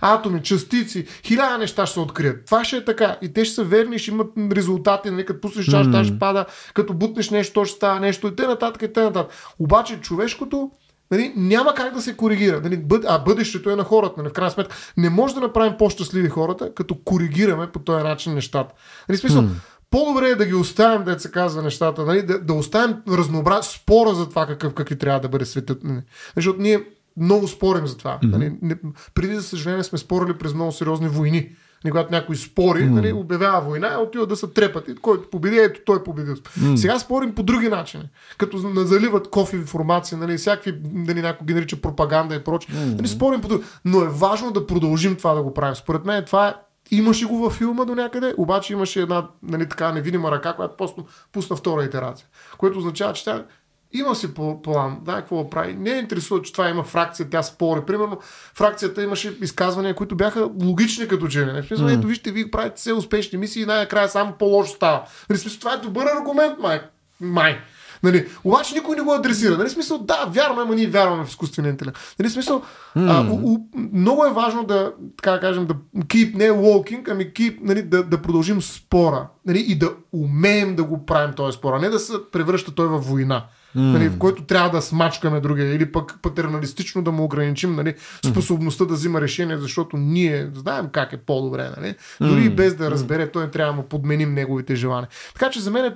атоми, частици, хиляда неща ще се открият. Това ще е така. И те ще са верни, ще имат резултати. Нали, като пуснеш чаш, mm. ще пада, като бутнеш нещо, то ще става нещо и т.н. и т.н. Обаче човешкото Нали, няма как да се коригира. Нали, бъд, а бъдещето е на хората. Нали, в крайна сметка не може да направим по-щастливи хората, като коригираме по този начин нещата. Нали, смисъл, mm по-добре е да ги оставим, да се казва нещата, нали? да, да оставим разнообразие, спора за това какъв, какви трябва да бъде светът. Нали? Защото ние много спорим за това. Mm-hmm. Нали? Не, преди, за съжаление, сме спорили през много сериозни войни. Нали, когато някой спори, mm-hmm. нали, обявява война, отива да се трепат. И който победи, ето той е победил. Mm-hmm. Сега спорим по други начини. Като заливат кофи информация, нали, всякакви, нали, някой ги нарича пропаганда и прочее. Mm-hmm. Нали, спорим по други. Но е важно да продължим това да го правим. Според мен това е Имаше го във филма до някъде, обаче имаше една нали, така невидима ръка, която просто пусна втора итерация. Което означава, че тя има си план, да, какво прави. Не е интересува, че това има фракция, тя спори. Примерно, фракцията имаше изказвания, които бяха логични като че не. В смисъл, mm. ето вижте, вие правите все успешни мисии и най-накрая само по-лошо става. Нали, в смисъл, това е добър аргумент, май. май. Нали, обаче никой не го адресира. Нали, смисъл, да, вярваме, ама ние вярваме в изкуствения интелект. Нали, смисъл, mm. а, у, у, много е важно да, така кажем, да keep, не walking, ами keep, нали, да, да продължим спора. Нали, и да умеем да го правим този спор, а не да се превръща той в война. Нали, в който трябва да смачкаме другия или пък патерналистично да му ограничим нали, способността да взима решение, защото ние знаем как е по-добре. Нали? Дори mm. без да разбере, той трябва да му подменим неговите желания. Така че за мен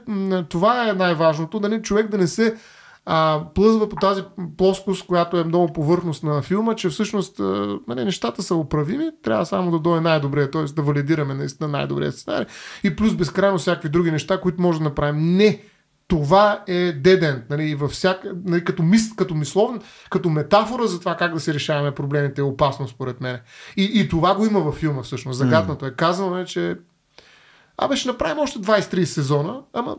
това е най-важното, нали, човек да не се а, плъзва по тази плоскост, която е много повърхностна на филма, че всъщност а, нали, нещата са управими, трябва само да дойде най-добре, т.е. да валидираме наистина най-добрия сценарий и плюс безкрайно всякакви други неща, които може да направим. Не! Това е деден, нали, във всяк, нали, като, мис, като мисловен, като метафора за това как да се решаваме проблемите е опасно според мен. И, и това го има във филма всъщност. Загаднато е. Казано е, че Абе, ще направим още 23 сезона, ама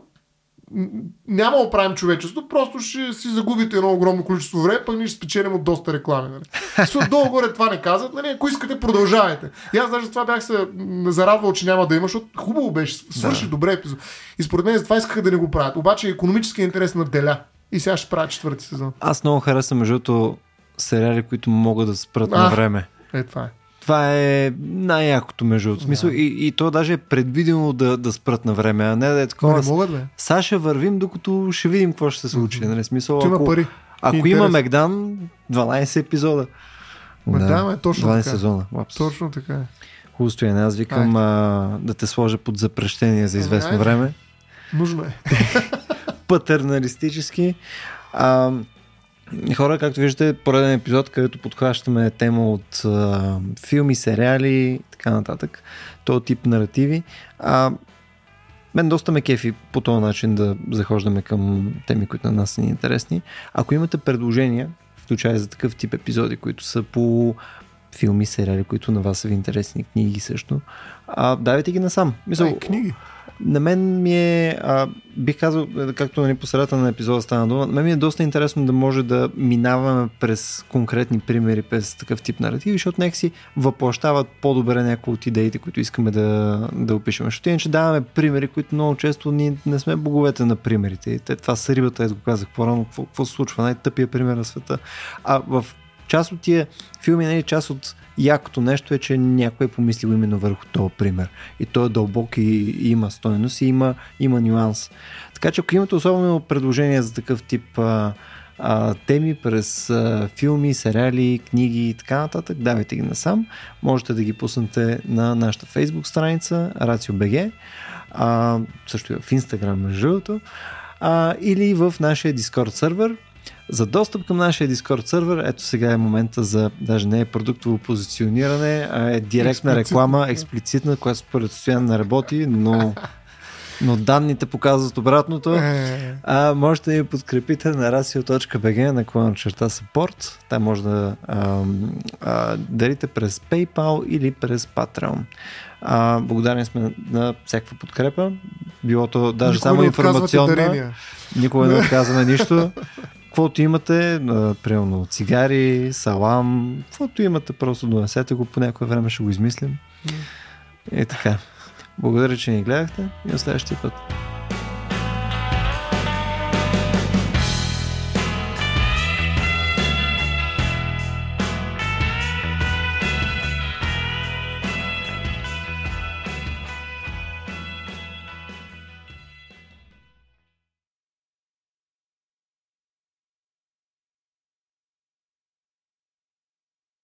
няма да оправим човечество, просто ще си загубите едно огромно количество време, пък ние ще спечелим от доста реклами. Нали. долу горе това не казват, нали, ако искате, продължавайте. И аз даже това бях се зарадвал, че няма да има, защото хубаво беше, свърши да. добре епизод. И според мен това искаха да не го правят. Обаче економически интерес на деля. И сега ще правя четвърти сезон. Аз много харесвам между сериали, които могат да спрат а, на време. Е, това е. Това е най-якото между да. смисъл. И, и то даже е предвидено да, да спрат на време, а не да е такова. Не могат, бе. Саша вървим, докато ще видим какво ще се случи. Mm-hmm. Нали? Смисъл, ако, има пари. Ако има Мегдан, 12 епизода. Мегдан да, е точно 12 така. сезона. Лапс. Точно така е. Хубаво стояне. Аз викам а, да те сложа под запрещение за известно Ай, време. Нужно е. Патерналистически. А, Хора, както виждате, пореден епизод, където подхващаме тема от а, филми, сериали и така нататък. То тип наративи. А, мен доста ме кефи по този начин да захождаме към теми, които на нас са ни интересни. Ако имате предложения, включая за такъв тип епизоди, които са по филми, сериали, които на вас са ви интересни, книги също, а, давайте ги насам. Мисъл, Ай, книги на мен ми е, а, бих казал, както нали, по средата на епизода стана дума, на мен ми е доста интересно да може да минаваме през конкретни примери, през такъв тип наративи, защото нека си въплащават по-добре някои от идеите, които искаме да, да опишем. Защото иначе даваме примери, които много често ние не сме боговете на примерите. Те, това са рибата, ето го казах по-рано, какво се случва, най-тъпия пример на света. А в част от тия филми, нали, част от якото нещо е, че някой е помислил именно върху този пример. И той е дълбок и, и има стойност и има, има нюанс. Така че ако имате особено предложение за такъв тип а, а, теми през а, филми, сериали, книги и така нататък, давайте ги насам. Можете да ги пуснете на нашата фейсбук страница RACIO.BG, а, също и в Instagram между другото, а, или в нашия Discord сервер, за достъп към нашия Discord сервер, ето сега е момента за, даже не е продуктово позициониране, а е директна реклама, експлицитна, която според стоян не работи, но но данните показват обратното. Е. А, можете да ни подкрепите на rasio.bg на клана черта support. Там може да а, а, дарите през PayPal или през Patreon. А, благодарни сме на всякаква подкрепа. Било то даже Никога само информационна. Никога не отказваме нищо каквото имате, примерно цигари, салам, каквото имате, просто донесете го по някое време, ще го измислим. И така. Благодаря, че ни гледахте и на следващия път.